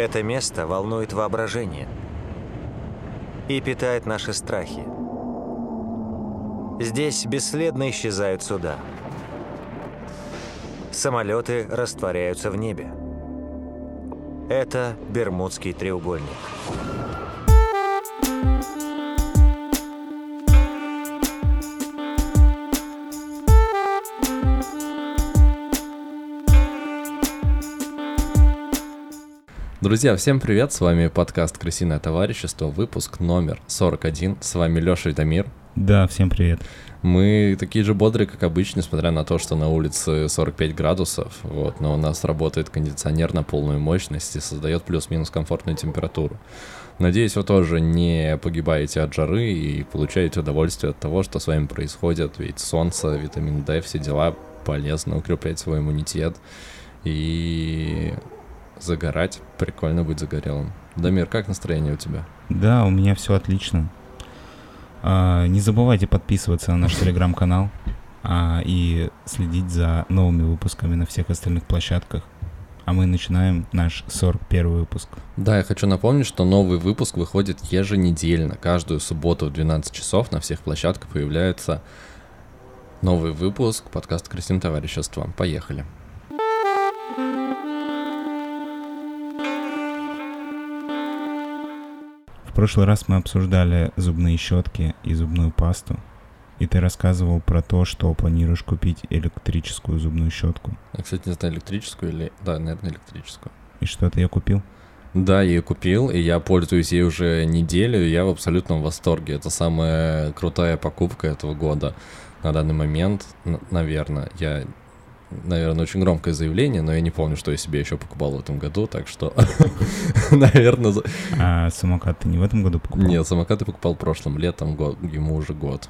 Это место волнует воображение и питает наши страхи. Здесь бесследно исчезают суда. Самолеты растворяются в небе. Это Бермудский треугольник. Друзья, всем привет, с вами подкаст «Крысиное товарищество», выпуск номер 41, с вами Лёша и Дамир. Да, всем привет. Мы такие же бодрые, как обычно, несмотря на то, что на улице 45 градусов, вот, но у нас работает кондиционер на полную мощность и создает плюс-минус комфортную температуру. Надеюсь, вы тоже не погибаете от жары и получаете удовольствие от того, что с вами происходит, ведь солнце, витамин D, все дела полезно укреплять свой иммунитет. И загорать. Прикольно быть загорелым. Дамир, как настроение у тебя? Да, у меня все отлично. А, не забывайте подписываться на наш телеграм-канал а, и следить за новыми выпусками на всех остальных площадках. А мы начинаем наш 41 выпуск. Да, я хочу напомнить, что новый выпуск выходит еженедельно. Каждую субботу в 12 часов на всех площадках появляется новый выпуск подкаста «Крестим товарищество». Поехали. В прошлый раз мы обсуждали зубные щетки и зубную пасту. И ты рассказывал про то, что планируешь купить электрическую зубную щетку. Я, кстати, не знаю, электрическую или... Да, наверное, электрическую. И что ты ее купил? Да, я ее купил, и я пользуюсь ей уже неделю, и я в абсолютном восторге. Это самая крутая покупка этого года на данный момент, наверное. Я наверное, очень громкое заявление, но я не помню, что я себе еще покупал в этом году, так что, наверное... А самокат ты не в этом году покупал? Нет, самокат я покупал прошлым летом, год, ему уже год.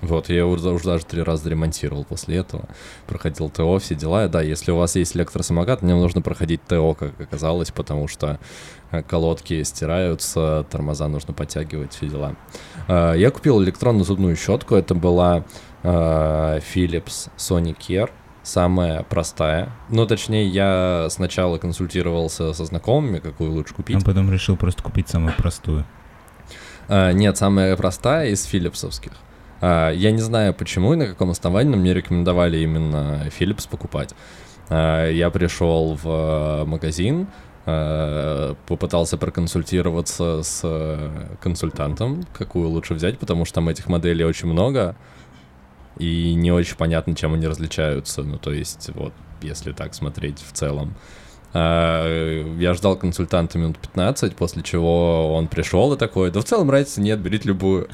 Вот, я уже, уже даже три раза ремонтировал после этого. Проходил ТО, все дела. Да, если у вас есть электросамокат, мне нужно проходить ТО, как оказалось, потому что э, колодки стираются, тормоза нужно подтягивать, все дела. А, я купил электронную зубную щетку. Это была э, Philips Sony Care самая простая. Ну, точнее, я сначала консультировался со знакомыми, какую лучше купить. А потом решил просто купить самую простую. А, нет, самая простая из филипсовских. А, я не знаю почему и на каком основании, но мне рекомендовали именно Philips покупать. А, я пришел в магазин, а, попытался проконсультироваться с консультантом, какую лучше взять, потому что там этих моделей очень много и не очень понятно, чем они различаются. Ну, то есть, вот, если так смотреть в целом. А, я ждал консультанта минут 15, после чего он пришел и такой, да в целом разницы нет, берите любую.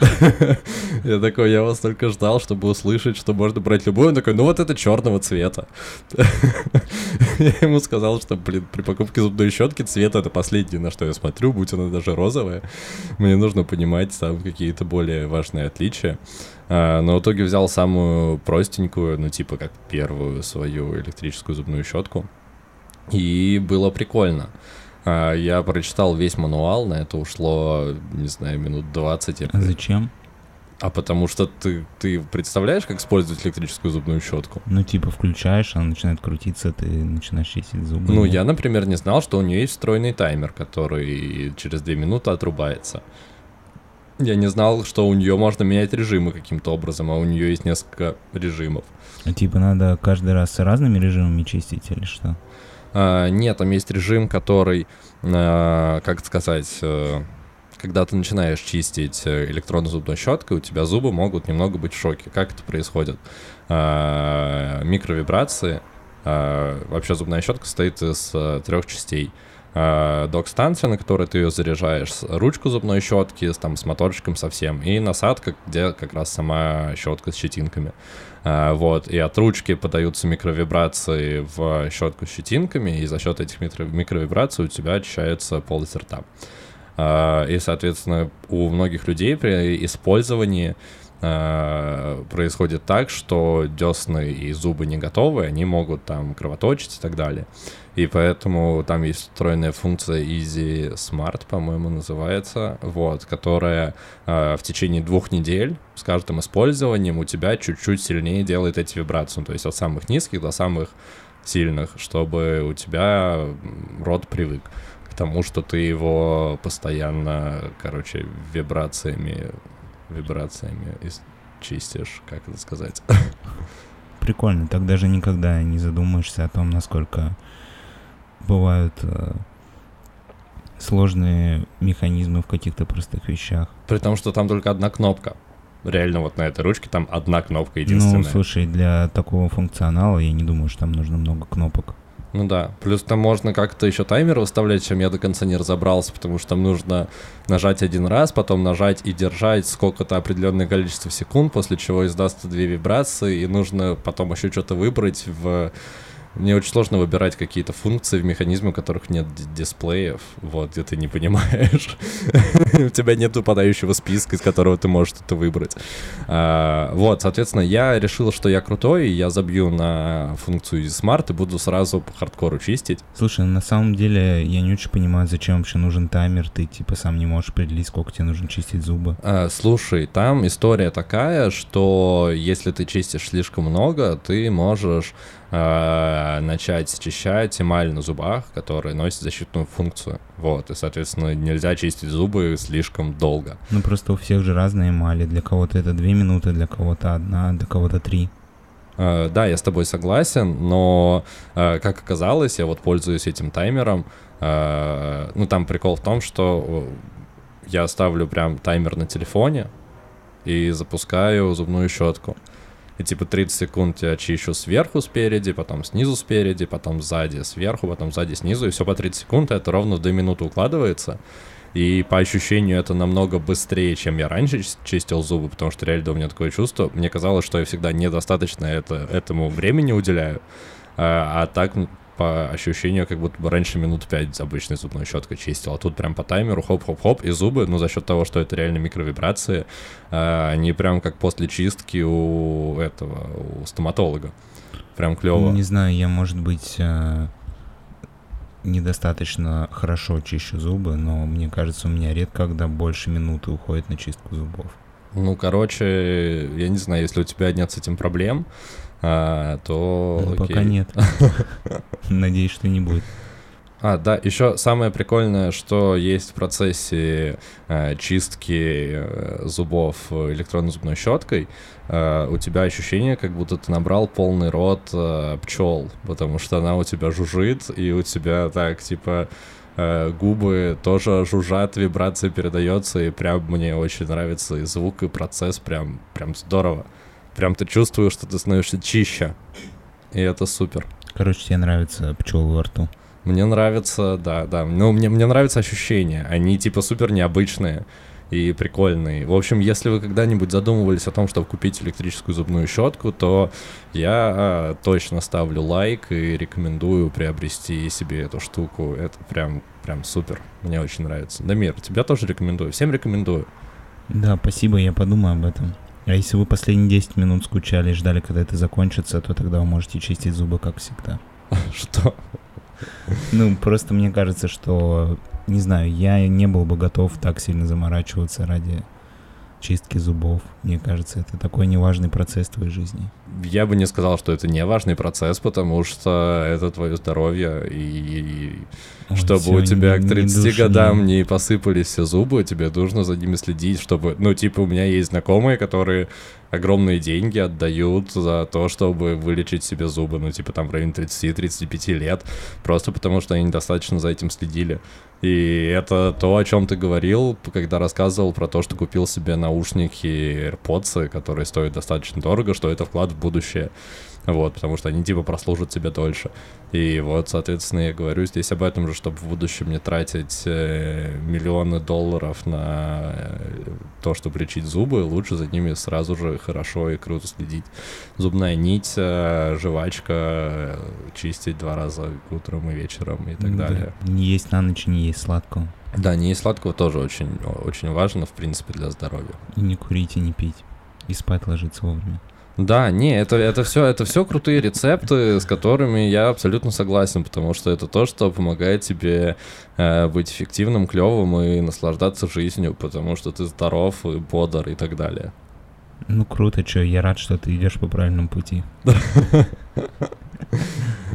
Я такой, я вас только ждал, чтобы услышать, что можно брать любую. Он такой, ну вот это черного цвета. Я ему сказал, что, блин, при покупке зубной щетки цвет это последнее, на что я смотрю, будь она даже розовая. Мне нужно понимать там какие-то более важные отличия. А, но в итоге взял самую простенькую, ну типа как первую свою электрическую зубную щетку. И было прикольно. А, я прочитал весь мануал, на это ушло, не знаю, минут 20. А зачем? А потому что ты, ты представляешь, как использовать электрическую зубную щетку? Ну, типа, включаешь, она начинает крутиться, ты начинаешь чистить зубы. Ну, я, например, не знал, что у нее есть встроенный таймер, который через 2 минуты отрубается. Я не знал, что у нее можно менять режимы каким-то образом, а у нее есть несколько режимов. А типа надо каждый раз с разными режимами чистить или что? А, нет, там есть режим, который, а, как сказать, а, когда ты начинаешь чистить э, электронной зубной щеткой, у тебя зубы могут немного быть в шоке. Как это происходит? А, микровибрации. А, вообще зубная щетка состоит из а, трех частей док-станция, на которой ты ее заряжаешь, ручку зубной щетки с, там, с моторчиком совсем, и насадка, где как раз сама щетка с щетинками. А, вот, и от ручки подаются микровибрации в щетку с щетинками, и за счет этих микровибраций у тебя очищается полость рта. А, и, соответственно, у многих людей при использовании происходит так, что десны и зубы не готовы, они могут там кровоточить и так далее. И поэтому там есть встроенная функция Easy Smart, по-моему, называется, вот, которая э, в течение двух недель с каждым использованием у тебя чуть-чуть сильнее делает эти вибрации, то есть от самых низких до самых сильных, чтобы у тебя рот привык к тому, что ты его постоянно, короче, вибрациями, вибрациями ис- чистишь, как это сказать. Прикольно, так даже никогда не задумаешься о том, насколько бывают э, сложные механизмы в каких-то простых вещах. При том, что там только одна кнопка. Реально вот на этой ручке там одна кнопка единственная. Ну, слушай, для такого функционала я не думаю, что там нужно много кнопок. Ну да, плюс там можно как-то еще таймер выставлять, чем я до конца не разобрался, потому что там нужно нажать один раз, потом нажать и держать сколько-то определенное количество секунд, после чего издастся две вибрации, и нужно потом еще что-то выбрать в... Мне очень сложно выбирать какие-то функции в механизме, у которых нет дисплеев, вот, где ты не понимаешь. У тебя нет выпадающего списка, из которого ты можешь это выбрать. А, Вот, соответственно, я решил, что я крутой, и я забью на функцию Smart и буду сразу по хардкору чистить. Слушай, на самом деле я не очень понимаю, зачем вообще нужен таймер. Ты типа сам не можешь определить, сколько тебе нужно чистить зубы. А, Слушай, там история такая, что если ты чистишь слишком много, ты можешь а, начать счищать эмаль на зубах, которая носит защитную функцию. Вот, и, соответственно, нельзя чистить зубы слишком долго. Ну просто у всех же разные эмали. Для кого-то это две минуты, для кого-то одна, для кого-то три. А, Да, я с тобой согласен, но, а, как оказалось, я вот пользуюсь этим таймером. а, Ну, там прикол в том, что э, я ставлю прям таймер на телефоне и запускаю зубную щетку. И типа 30 секунд я чищу сверху спереди, потом снизу спереди, потом сзади сверху, потом сзади снизу, и все по 30 секунд, и это ровно 2 минуты укладывается. И по ощущению это намного быстрее, чем я раньше чис- чистил зубы, потому что реально у меня такое чувство. Мне казалось, что я всегда недостаточно это, этому времени уделяю. А, а так по ощущению, как будто бы раньше минут 5 обычной зубной щеткой чистил. А тут прям по таймеру хоп-хоп-хоп, и зубы, ну, за счет того, что это реально микровибрации, а, они прям как после чистки у этого, у стоматолога. Прям клево. Не знаю, я, может быть, э, недостаточно хорошо чищу зубы, но мне кажется, у меня редко когда больше минуты уходит на чистку зубов. Ну, короче, я не знаю, если у тебя нет с этим проблем, а, то... Ну, пока окей. нет. Надеюсь, что не будет. А, да, еще самое прикольное, что есть в процессе э, чистки э, зубов электронной зубной щеткой, э, у тебя ощущение, как будто ты набрал полный рот э, пчел, потому что она у тебя жужжит, и у тебя так, типа, э, губы тоже жужжат, вибрация передается, и прям мне очень нравится и звук, и процесс, прям, прям здорово. Прям ты чувствуешь, что ты становишься чище, и это супер. Короче, тебе нравится пчелы во рту. Мне нравится, да, да. Ну, мне, мне нравятся ощущения. Они типа супер необычные и прикольные. В общем, если вы когда-нибудь задумывались о том, чтобы купить электрическую зубную щетку, то я а, точно ставлю лайк и рекомендую приобрести себе эту штуку. Это прям, прям супер. Мне очень нравится. Дамир, тебя тоже рекомендую. Всем рекомендую. Да, спасибо, я подумаю об этом. А если вы последние 10 минут скучали и ждали, когда это закончится, то тогда вы можете чистить зубы, как всегда. Что? Ну, просто мне кажется, что, не знаю, я не был бы готов так сильно заморачиваться ради чистки зубов. Мне кажется, это такой неважный процесс в твоей жизни. Я бы не сказал, что это не важный процесс, потому что это твое здоровье и Ой, чтобы у тебя не- к не 30 душни. годам не посыпались все зубы, тебе нужно за ними следить, чтобы... Ну, типа, у меня есть знакомые, которые огромные деньги отдают за то, чтобы вылечить себе зубы, ну, типа, там, в районе 30-35 лет, просто потому что они недостаточно за этим следили. И это то, о чем ты говорил, когда рассказывал про то, что купил себе наушники AirPods, которые стоят достаточно дорого, что это вклад в будущее. Вот, потому что они типа прослужат тебе дольше. И вот, соответственно, я говорю здесь об этом же, чтобы в будущем не тратить э, миллионы долларов на э, то, чтобы лечить зубы, лучше за ними сразу же хорошо и круто следить. Зубная нить, э, жвачка, э, чистить два раза утром и вечером и так Да. далее. Не есть на ночь, не есть сладкого. Да, не есть сладкого тоже очень, очень важно, в принципе, для здоровья. И не курить, и не пить. И спать ложиться вовремя. Да, не, это, это все, это все крутые рецепты, с которыми я абсолютно согласен, потому что это то, что помогает тебе э, быть эффективным, клевым и наслаждаться жизнью, потому что ты здоров и бодр и так далее. Ну круто, что я рад, что ты идешь по правильному пути.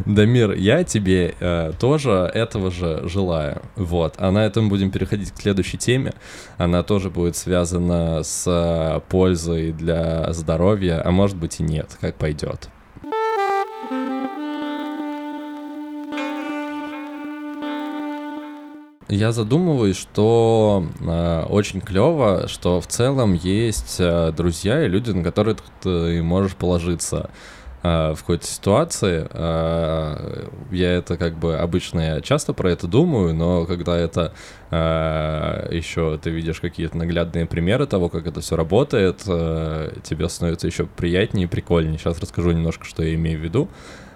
Дамир, я тебе э, тоже этого же желаю. Вот. А на этом будем переходить к следующей теме. Она тоже будет связана с э, пользой для здоровья, а может быть и нет, как пойдет. Я задумываюсь, что э, очень клево, что в целом есть э, друзья и люди, на которых ты можешь положиться в какой-то ситуации. Э, я это как бы обычно я часто про это думаю, но когда это э, еще ты видишь какие-то наглядные примеры того, как это все работает, э, тебе становится еще приятнее и прикольнее. Сейчас расскажу немножко, что я имею в виду.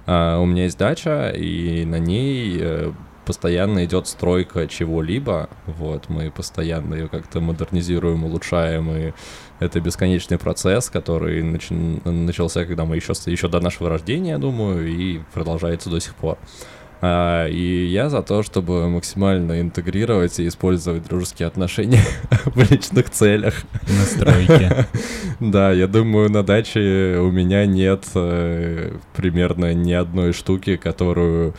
У меня есть дача, и на ней постоянно идет стройка чего-либо, вот, мы постоянно ее как-то модернизируем, улучшаем, и это бесконечный процесс, который нач... начался, когда мы еще, еще до нашего рождения, я думаю, и продолжается до сих пор. А, и я за то, чтобы максимально интегрировать и использовать дружеские отношения в личных целях. Настройки. Да, я думаю, на даче у меня нет э, примерно ни одной штуки, которую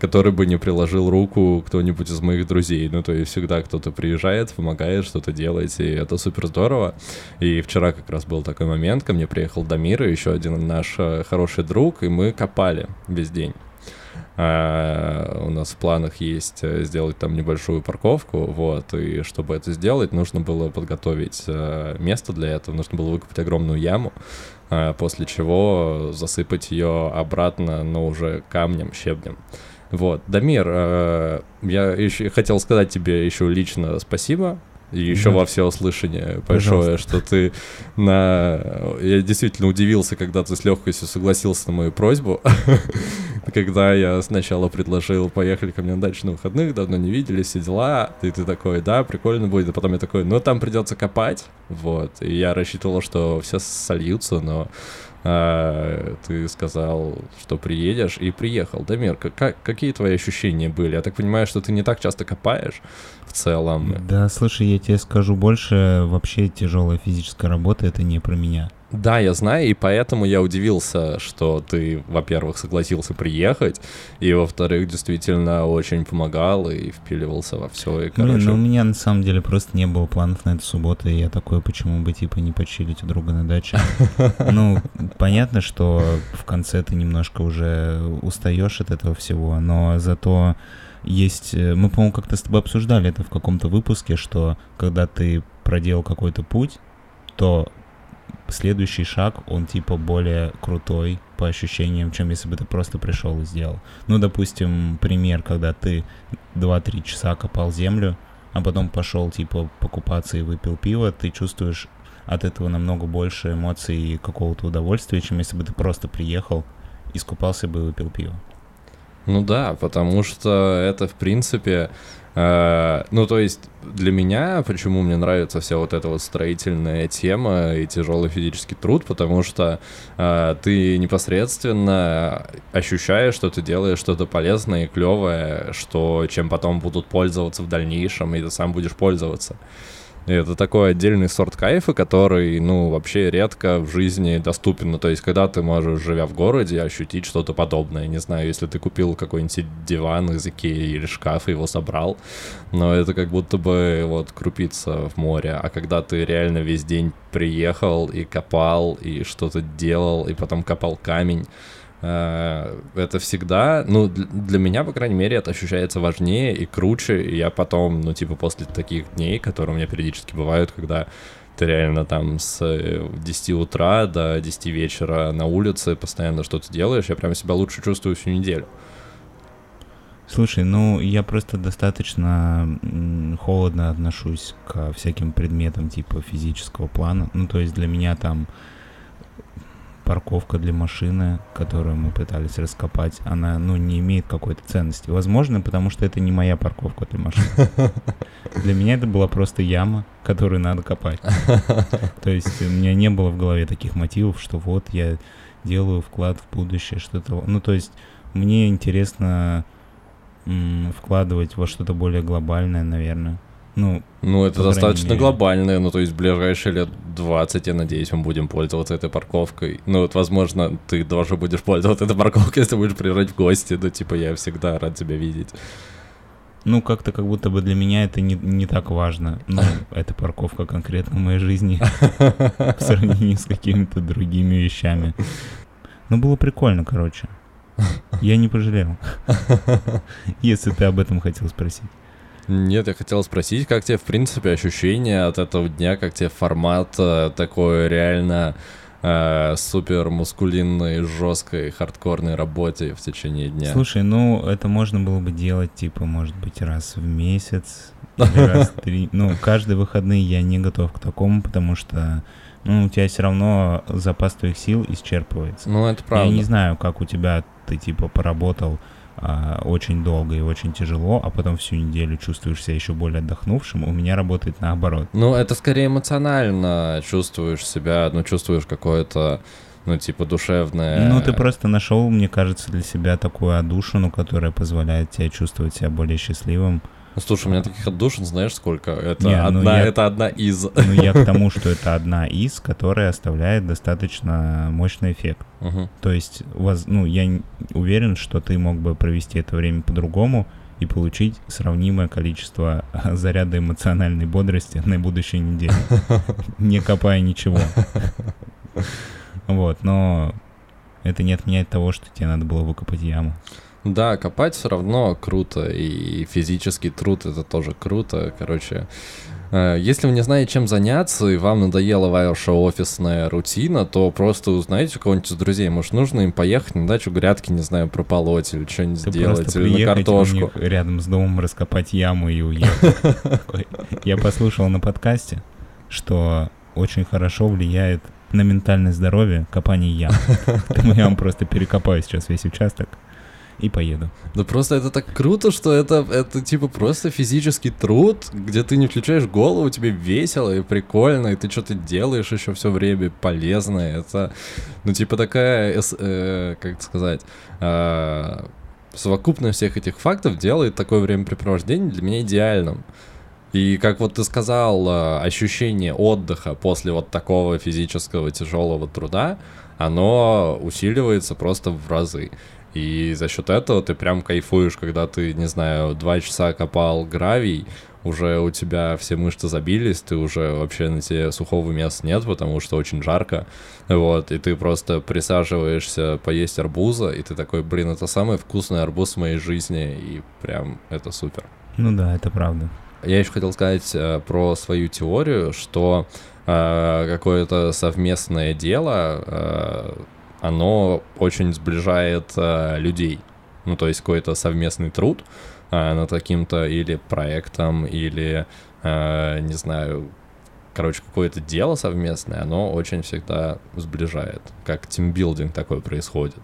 который бы не приложил руку кто-нибудь из моих друзей. Ну, то есть всегда кто-то приезжает, помогает, что-то делает, и это супер здорово. И вчера как раз был такой момент, ко мне приехал Дамир, еще один наш э, хороший друг, и мы копали весь день. Uh, у нас в планах есть э, сделать там небольшую парковку, вот, и чтобы это сделать, нужно было подготовить uh, место для этого, нужно было выкопать огромную яму, после чего засыпать ее обратно, но уже камнем, щебнем. Вот, Дамир, э, я еще хотел сказать тебе еще лично спасибо. И еще да. во всеуслышание большое, Пожалуйста. что ты на... Я действительно удивился, когда ты с легкостью согласился на мою просьбу. когда я сначала предложил поехали ко мне на дачу на выходных, давно не виделись, все дела. И ты такой, да, прикольно будет. А потом я такой, ну там придется копать. Вот. И я рассчитывал, что все сольются, но а, ты сказал, что приедешь, и приехал. Дамир, как, какие твои ощущения были? Я так понимаю, что ты не так часто копаешь в целом. Да, слушай, я тебе скажу больше, вообще тяжелая физическая работа — это не про меня. Да, я знаю, и поэтому я удивился, что ты, во-первых, согласился приехать, и, во-вторых, действительно очень помогал и впиливался во все. И, короче... Блин, ну у меня на самом деле просто не было планов на эту субботу, и я такой, почему бы типа не почилить у друга на даче. Ну, понятно, что в конце ты немножко уже устаешь от этого всего, но зато есть... Э, мы, по-моему, как-то с тобой обсуждали это в каком-то выпуске, что когда ты проделал какой-то путь, то следующий шаг, он типа более крутой по ощущениям, чем если бы ты просто пришел и сделал. Ну, допустим, пример, когда ты 2-3 часа копал землю, а потом пошел типа покупаться и выпил пиво, ты чувствуешь от этого намного больше эмоций и какого-то удовольствия, чем если бы ты просто приехал, искупался бы и выпил пиво. Ну да, потому что это, в принципе, ну, то есть для меня, почему мне нравится вся вот эта вот строительная тема и тяжелый физический труд, потому что э, ты непосредственно ощущаешь, что ты делаешь что-то полезное и клевое, что чем потом будут пользоваться в дальнейшем, и ты сам будешь пользоваться. И это такой отдельный сорт кайфа, который, ну, вообще редко в жизни доступен. Ну, то есть, когда ты можешь, живя в городе, ощутить что-то подобное. Не знаю, если ты купил какой-нибудь диван из Икеи или шкаф и его собрал, но это как будто бы вот крупица в море. А когда ты реально весь день приехал и копал, и что-то делал, и потом копал камень, это всегда, ну, для меня, по крайней мере, это ощущается важнее и круче, и я потом, ну, типа, после таких дней, которые у меня периодически бывают, когда ты реально там с 10 утра до 10 вечера на улице постоянно что-то делаешь, я прям себя лучше чувствую всю неделю. Слушай, ну я просто достаточно холодно отношусь к всяким предметам типа физического плана. Ну, то есть для меня там парковка для машины, которую мы пытались раскопать, она, ну, не имеет какой-то ценности. Возможно, потому что это не моя парковка для машины. Для меня это была просто яма, которую надо копать. То есть у меня не было в голове таких мотивов, что вот я делаю вклад в будущее, что-то... Ну, то есть мне интересно вкладывать во что-то более глобальное, наверное. Ну, Ну, это достаточно мере. глобально, ну, то есть в ближайшие лет 20, я надеюсь, мы будем пользоваться этой парковкой. Ну, вот, возможно, ты тоже будешь пользоваться этой парковкой, если будешь приезжать в гости, ну, типа, я всегда рад тебя видеть. ну как-то как будто бы для меня это не, не так важно. Ну, эта парковка конкретно в моей жизни в сравнении с какими-то другими вещами. Ну, было прикольно, короче. Я не пожалел. Если ты об этом хотел спросить. Нет, я хотел спросить, как тебе, в принципе, ощущение от этого дня, как тебе формат э, такой реально э, супер мускулинной, жесткой, хардкорной работе в течение дня? Слушай, ну это можно было бы делать, типа, может быть, раз в месяц, раз в три. Ну, каждые выходные я не готов к такому, потому что, ну, у тебя все равно запас твоих сил исчерпывается. ну, это правда. Я не знаю, как у тебя ты, типа, поработал а, очень долго и очень тяжело, а потом всю неделю чувствуешь себя еще более отдохнувшим. У меня работает наоборот. Ну, это скорее эмоционально чувствуешь себя, ну, чувствуешь какое-то, ну, типа, душевное... Ну, ты просто нашел, мне кажется, для себя такую отдушину, которая позволяет тебе чувствовать себя более счастливым. Ну, слушай, у меня таких отдушин, знаешь, сколько? Это, Не, ну одна, я- это одна из... Ну, я к тому, что это одна из, которая оставляет достаточно мощный эффект. Мгм. То есть, вас, ну, я уверен, что ты мог бы провести это время по-другому и получить сравнимое количество заряда эмоциональной бодрости на будущей неделе, не копая ничего. Вот, но это не отменяет того, что тебе надо было выкопать яму. Да, копать все равно круто, и физический труд это тоже круто. Короче, э, если вы не знаете, чем заняться, и вам надоела ваша офисная рутина, то просто узнайте у кого-нибудь из друзей. Может, нужно им поехать на дачу грядки, не знаю, прополоть или что-нибудь сделать, или на картошку. рядом с домом раскопать яму и уехать. Я послушал на подкасте, что очень хорошо влияет на ментальное здоровье копание ям. Поэтому я вам просто перекопаю сейчас весь участок и поеду. Да просто это так круто, что это, это типа просто физический труд, где ты не включаешь голову, тебе весело и прикольно, и ты что-то делаешь еще все время полезное. Это, ну, типа такая, э, как сказать, э, совокупность всех этих фактов делает такое времяпрепровождение для меня идеальным. И как вот ты сказал, э, ощущение отдыха после вот такого физического тяжелого труда, оно усиливается просто в разы. И за счет этого ты прям кайфуешь, когда ты, не знаю, два часа копал гравий, уже у тебя все мышцы забились, ты уже вообще на тебе сухого места нет, потому что очень жарко, вот, и ты просто присаживаешься поесть арбуза, и ты такой, блин, это самый вкусный арбуз в моей жизни, и прям это супер. Ну да, это правда. Я еще хотел сказать э, про свою теорию, что э, какое-то совместное дело, э, оно очень сближает э, людей. Ну, то есть какой-то совместный труд э, над каким-то или проектом, или, э, не знаю, короче, какое-то дело совместное, оно очень всегда сближает. Как тимбилдинг такой происходит.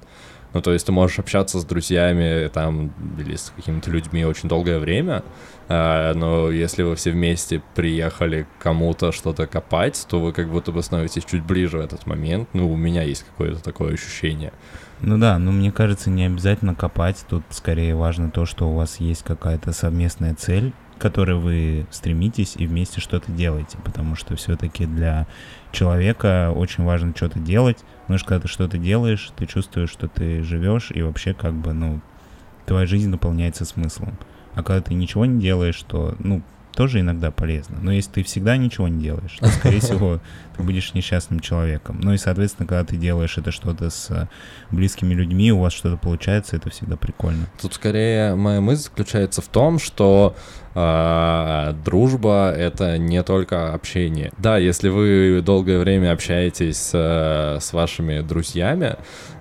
Ну, то есть ты можешь общаться с друзьями там или с какими-то людьми очень долгое время, но если вы все вместе приехали кому-то что-то копать, то вы как будто бы становитесь чуть ближе в этот момент. Ну, у меня есть какое-то такое ощущение. Ну да, но мне кажется, не обязательно копать. Тут скорее важно то, что у вас есть какая-то совместная цель, к которой вы стремитесь и вместе что-то делаете. Потому что все-таки для человека очень важно что-то делать. Потому что когда ты что-то делаешь, ты чувствуешь, что ты живешь, и вообще как бы, ну, твоя жизнь наполняется смыслом. А когда ты ничего не делаешь, то, ну, тоже иногда полезно. Но если ты всегда ничего не делаешь, то, скорее всего, ты будешь несчастным человеком. Ну и, соответственно, когда ты делаешь это что-то с э, близкими людьми, у вас что-то получается, это всегда прикольно. Тут скорее моя мысль заключается в том, что а, дружба это не только общение. Да, если вы долгое время общаетесь с вашими друзьями,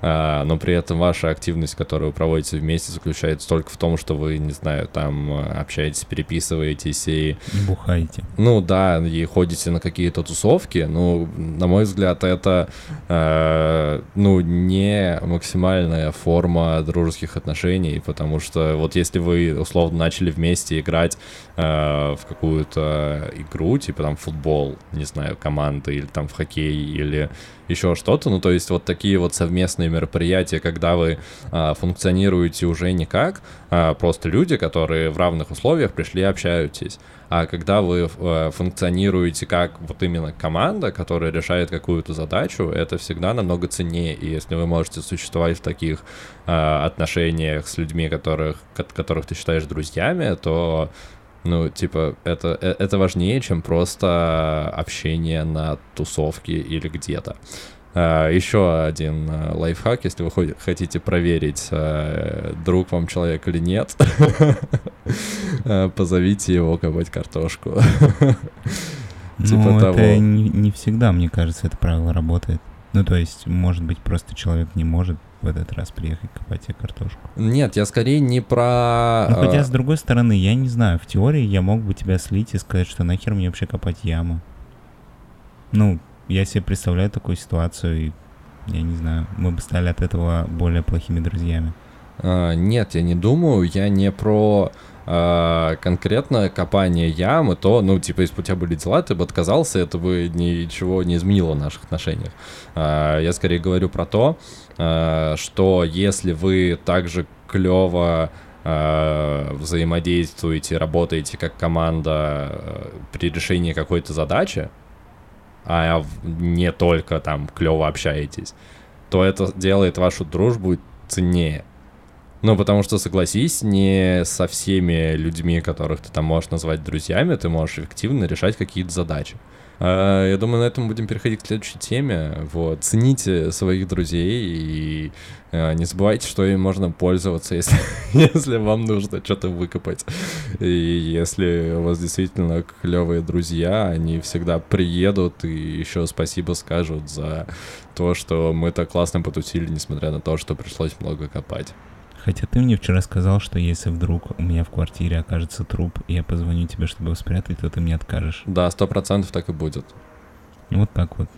а, но при этом ваша активность, которую вы проводите вместе, заключается только в том, что вы, не знаю, там общаетесь, переписываетесь и Бухайте. ну да, и ходите на какие-то тусовки, ну, на мой взгляд, это, э, ну, не максимальная форма дружеских отношений, потому что вот если вы, условно, начали вместе играть э, в какую-то игру, типа там футбол, не знаю, команды, или там в хоккей, или еще что-то. Ну, то есть вот такие вот совместные мероприятия, когда вы а, функционируете уже не как а, просто люди, которые в равных условиях пришли и общаетесь, а когда вы а, функционируете как вот именно команда, которая решает какую-то задачу, это всегда намного ценнее. И если вы можете существовать в таких а, отношениях с людьми, которых, которых ты считаешь друзьями, то ну, типа, это, э, это важнее, чем просто общение на тусовке или где-то. Uh, еще один uh, лайфхак, если вы хотите проверить, uh, друг вам человек или нет, позовите его копать картошку. типа ну, это не, не всегда, мне кажется, это правило работает. Ну, то есть, может быть, просто человек не может в этот раз приехать копать тебе картошку. Нет, я скорее не про... Ну, хотя, с другой стороны, я не знаю, в теории я мог бы тебя слить и сказать, что нахер мне вообще копать яму. Ну, я себе представляю такую ситуацию, и я не знаю, мы бы стали от этого более плохими друзьями. А, нет, я не думаю, я не про а, конкретно копание ямы, то, ну, типа, если бы у тебя были дела, ты бы отказался, это бы ничего не изменило в наших отношениях. А, я скорее говорю про то, а, что если вы также клево а, взаимодействуете, работаете как команда а, при решении какой-то задачи, а не только там клево общаетесь, то это делает вашу дружбу ценнее. Ну, потому что, согласись, не со всеми людьми, которых ты там можешь назвать друзьями, ты можешь эффективно решать какие-то задачи. Я думаю, на этом будем переходить к следующей теме. Вот. Цените своих друзей и а, не забывайте, что им можно пользоваться, если, если вам нужно что-то выкопать. И если у вас действительно клевые друзья, они всегда приедут и еще спасибо скажут за то, что мы так классно потусили, несмотря на то, что пришлось много копать. Хотя ты мне вчера сказал, что если вдруг у меня в квартире окажется труп, и я позвоню тебе, чтобы его спрятать, то ты мне откажешь. Да, сто процентов так и будет. Вот так вот.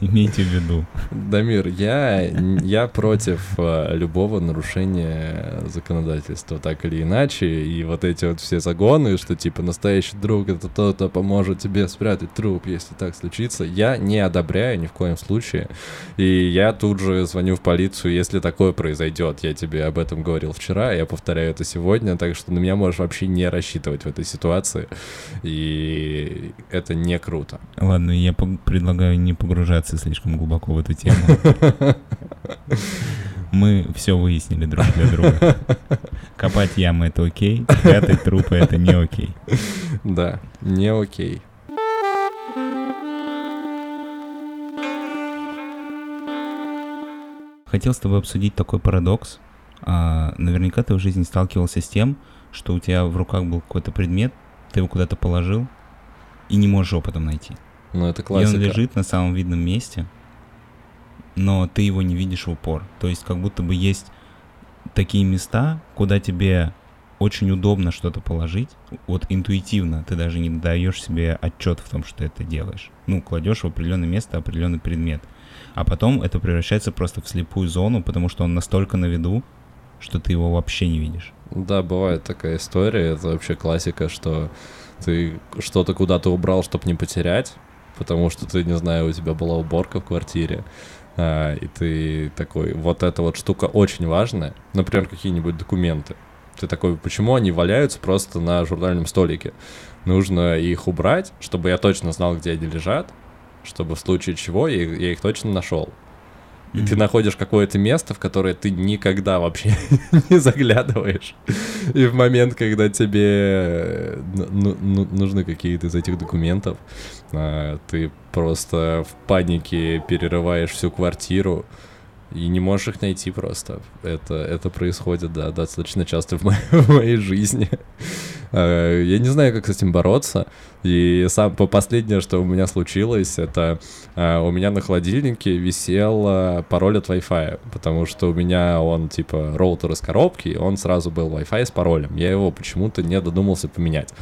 Имейте в виду. Дамир, я, я против э, любого нарушения законодательства, так или иначе. И вот эти вот все загоны, что типа настоящий друг это тот, кто поможет тебе спрятать труп, если так случится, я не одобряю ни в коем случае. И я тут же звоню в полицию, если такое произойдет. Я тебе об этом говорил вчера, я повторяю это сегодня, так что на меня можешь вообще не рассчитывать в этой ситуации. И это не круто. Ладно, я предлагаю не погружаться слишком глубоко в эту тему. Мы все выяснили друг для друга. Копать ямы — это окей, прятать трупы — это не окей. Да, не окей. Хотел с тобой обсудить такой парадокс. А, наверняка ты в жизни сталкивался с тем, что у тебя в руках был какой-то предмет, ты его куда-то положил и не можешь его потом найти. Ну, это классика. И он лежит на самом видном месте, но ты его не видишь в упор. То есть как будто бы есть такие места, куда тебе очень удобно что-то положить, вот интуитивно ты даже не даешь себе отчет в том, что ты это делаешь. Ну, кладешь в определенное место определенный предмет. А потом это превращается просто в слепую зону, потому что он настолько на виду, что ты его вообще не видишь. Да, бывает такая история, это вообще классика, что ты что-то куда-то убрал, чтобы не потерять, потому что ты, не знаю, у тебя была уборка в квартире, а, и ты такой, вот эта вот штука очень важная, например, какие-нибудь документы. Ты такой, почему они валяются просто на журнальном столике? Нужно их убрать, чтобы я точно знал, где они лежат, чтобы в случае чего я, я их точно нашел. И mm-hmm. ты находишь какое-то место, в которое ты никогда вообще не заглядываешь. И в момент, когда тебе э, ну, ну, нужны какие-то из этих документов, а, ты просто в панике перерываешь всю квартиру, и не можешь их найти просто. Это, это происходит, да, достаточно часто в, мо- в моей жизни. Э, я не знаю, как с этим бороться. И сам последнее, что у меня случилось, это э, у меня на холодильнике висел э, пароль от Wi-Fi, потому что у меня он типа роутер из коробки, он сразу был Wi-Fi с паролем. Я его почему-то не додумался поменять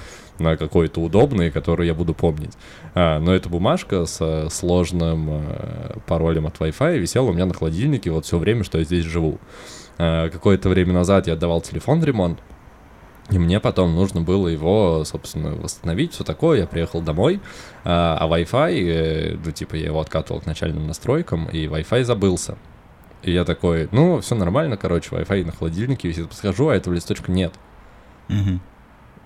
на какой-то удобный, который я буду помнить. А, но эта бумажка с сложным а, паролем от Wi-Fi висела у меня на холодильнике вот все время, что я здесь живу. А, какое-то время назад я отдавал телефон в ремонт, И мне потом нужно было его, собственно, восстановить, все такое. Я приехал домой, а, а Wi-Fi, э, ну, типа, я его откатывал к начальным настройкам, и Wi-Fi забылся. И я такой, ну, все нормально, короче, Wi-Fi на холодильнике висит. Подхожу, а этого листочка нет. Мгм.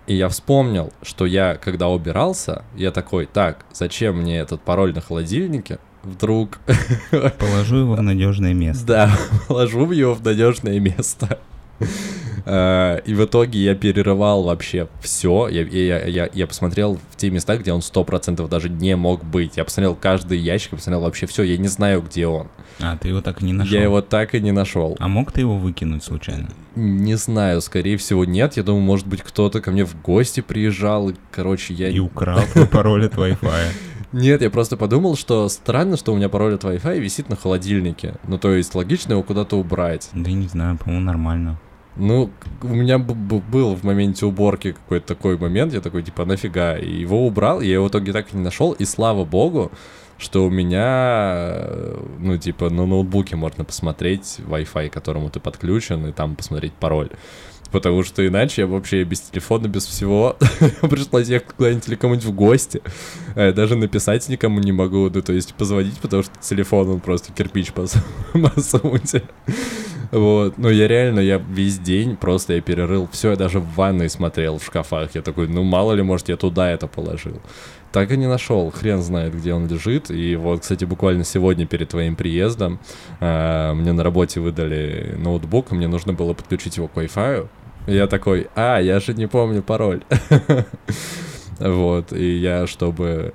И я вспомнил, что я, когда убирался, я такой, так, зачем мне этот пароль на холодильнике? Вдруг, Положу его в надежное место. да, положу его в надежное место. А, И в итоге я перерывал вообще все. Я, я, я, я посмотрел в те места, где он 100% даже не мог быть. Я посмотрел каждый ящик, я посмотрел вообще все. Я не знаю, где он. А, ты его так и не нашел. Я его так и не нашел. А мог ты его выкинуть случайно? Не знаю, скорее всего, нет. Я думаю, может быть, кто-то ко мне в гости приезжал. И, короче, я... И украл пароль от Wi-Fi. Нет, я просто подумал, что странно, что у меня пароль от Wi-Fi висит на холодильнике. Ну, то есть, логично его куда-то убрать. Да не знаю, по-моему, нормально. Ну, у меня был в моменте уборки какой-то такой момент, я такой, типа, нафига? И его убрал, я его в итоге так и не нашел, и слава богу, что у меня, ну, типа, на ноутбуке можно посмотреть Wi-Fi, к которому ты подключен, и там посмотреть пароль. Потому что иначе я вообще без телефона, без всего пришлось ехать куда-нибудь или кому-нибудь в гости. А даже написать никому не могу, ну, то есть позвонить, потому что телефон, он просто кирпич по сути. Вот, ну я реально, я весь день просто я перерыл все, я даже в ванной смотрел в шкафах. Я такой, ну мало ли, может, я туда это положил. Так и не нашел, хрен знает, где он лежит. И вот, кстати, буквально сегодня перед твоим приездом а, мне на работе выдали ноутбук, мне нужно было подключить его к Wi-Fi. Я такой, а, я же не помню пароль. Вот, и я, чтобы э,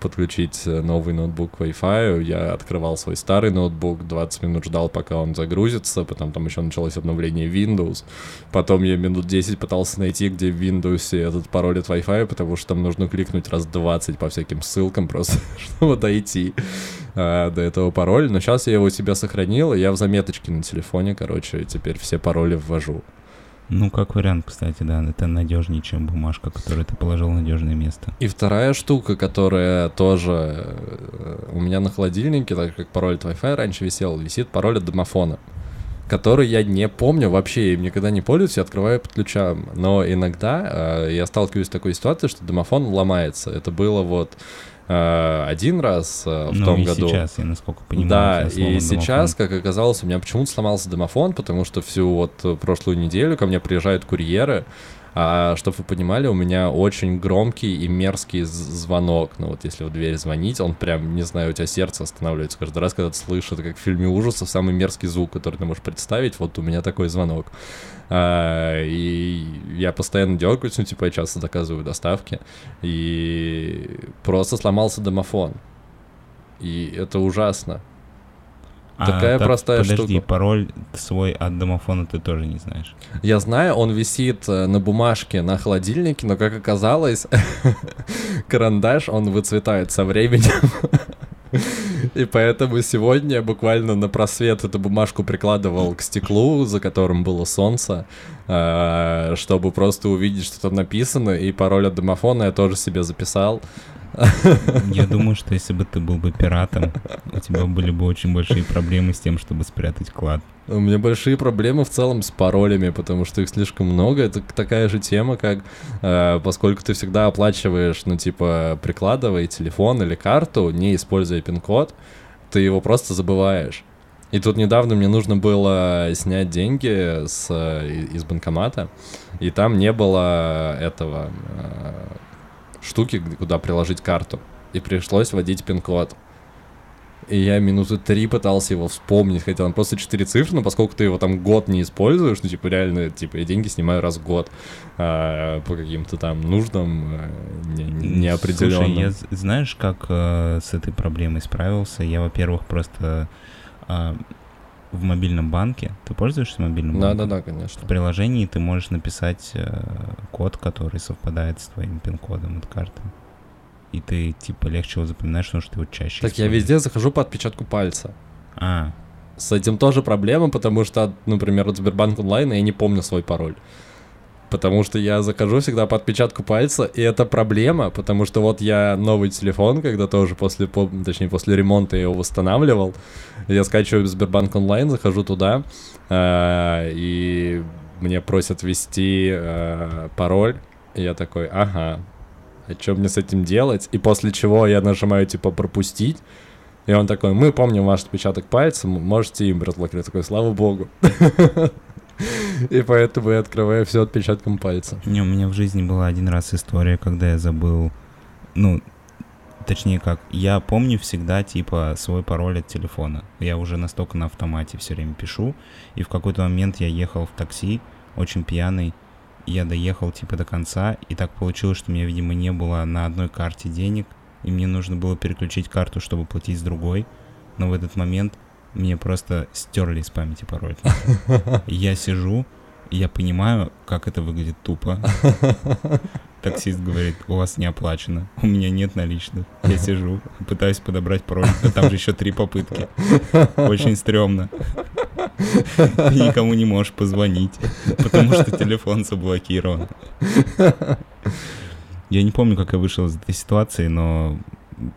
подключить э, новый ноутбук к Wi-Fi, я открывал свой старый ноутбук, 20 минут ждал, пока он загрузится, потом там еще началось обновление Windows, потом я минут 10 пытался найти, где в Windows этот пароль от Wi-Fi, потому что там нужно кликнуть раз 20 по всяким ссылкам просто, чтобы дойти э, до этого пароля, но сейчас я его у себя сохранил, и я в заметочке на телефоне, короче, теперь все пароли ввожу. Ну, как вариант, кстати, да, это надежнее, чем бумажка, которую ты положил в надежное место. И вторая штука, которая тоже э, у меня на холодильнике, так как пароль от Wi-Fi раньше висел, висит пароль от домофона, который я не помню вообще, им никогда не пользуюсь, я открываю под ключом. Но иногда э, я сталкиваюсь с такой ситуацией, что домофон ломается. Это было вот один раз э, в ну, том и году. сейчас, я насколько понимаю. Да, и сейчас, «домофон». как оказалось, у меня почему-то сломался домофон, потому что всю вот э, прошлую неделю ко мне приезжают курьеры, а чтобы вы понимали, у меня очень громкий и мерзкий звонок. Ну вот если в дверь звонить, он прям, не знаю, у тебя сердце останавливается каждый раз, когда ты слышишь, это как в фильме ужасов, самый мерзкий звук, который ты можешь представить, вот у меня такой звонок. А, и я постоянно дергаюсь, ну типа я часто заказываю доставки, и просто сломался домофон. И это ужасно. А, такая так, простая подожди, штука. пароль свой от домофона ты тоже не знаешь. Я знаю, он висит э, на бумажке на холодильнике, но, как оказалось, карандаш, он выцветает со временем. И поэтому сегодня буквально на просвет эту бумажку прикладывал к стеклу, за которым было солнце, э, чтобы просто увидеть, что там написано, и пароль от домофона я тоже себе записал. Я думаю, что если бы ты был бы пиратом, у тебя были бы очень большие проблемы с тем, чтобы спрятать клад. У меня большие проблемы в целом с паролями, потому что их слишком много. Это такая же тема, как э, поскольку ты всегда оплачиваешь, ну, типа, прикладывая телефон или карту, не используя пин-код, ты его просто забываешь. И тут недавно мне нужно было снять деньги с, э, из банкомата, и там не было этого э, штуки, куда приложить карту. И пришлось вводить пин-код. И я минуты три пытался его вспомнить, хотя он просто четыре цифры, но поскольку ты его там год не используешь, ну, типа, реально, типа, я деньги снимаю раз в год а, по каким-то там нуждам а, не- не- неопределенным. Слушай, я знаешь, как э, с этой проблемой справился? Я, во-первых, просто а, в мобильном банке. Ты пользуешься мобильным банком? Да-да-да, конечно. В приложении ты можешь написать э, код, который совпадает с твоим пин-кодом от карты. И ты, типа, легче его запоминаешь, потому что ты его чаще Так я везде захожу по отпечатку пальца. А, С этим тоже проблема, потому что, например, от Сбербанк онлайн я не помню свой пароль. Потому что я захожу всегда по отпечатку пальца, и это проблема, потому что вот я новый телефон, когда тоже после, по- точнее, после ремонта я его восстанавливал, я скачиваю Сбербанк онлайн, захожу туда, а, и мне просят ввести э, пароль, и я такой, ага, а что мне с этим делать? И после чего я нажимаю, типа, пропустить, и он такой, мы помним ваш отпечаток пальца, можете им разблокировать. Такой, слава богу. И поэтому я открываю все отпечатком пальца. Не, у меня в жизни была один раз история, когда я забыл, ну, точнее как, я помню всегда, типа, свой пароль от телефона. Я уже настолько на автомате все время пишу, и в какой-то момент я ехал в такси, очень пьяный, я доехал, типа, до конца, и так получилось, что у меня, видимо, не было на одной карте денег, и мне нужно было переключить карту, чтобы платить с другой, но в этот момент мне просто стерли из памяти пароль. Я сижу, я понимаю, как это выглядит тупо. Таксист говорит, у вас не оплачено, у меня нет наличных. Я сижу, пытаюсь подобрать пароль, а там же еще три попытки. Очень стрёмно. Ты никому не можешь позвонить, потому что телефон заблокирован. Я не помню, как я вышел из этой ситуации, но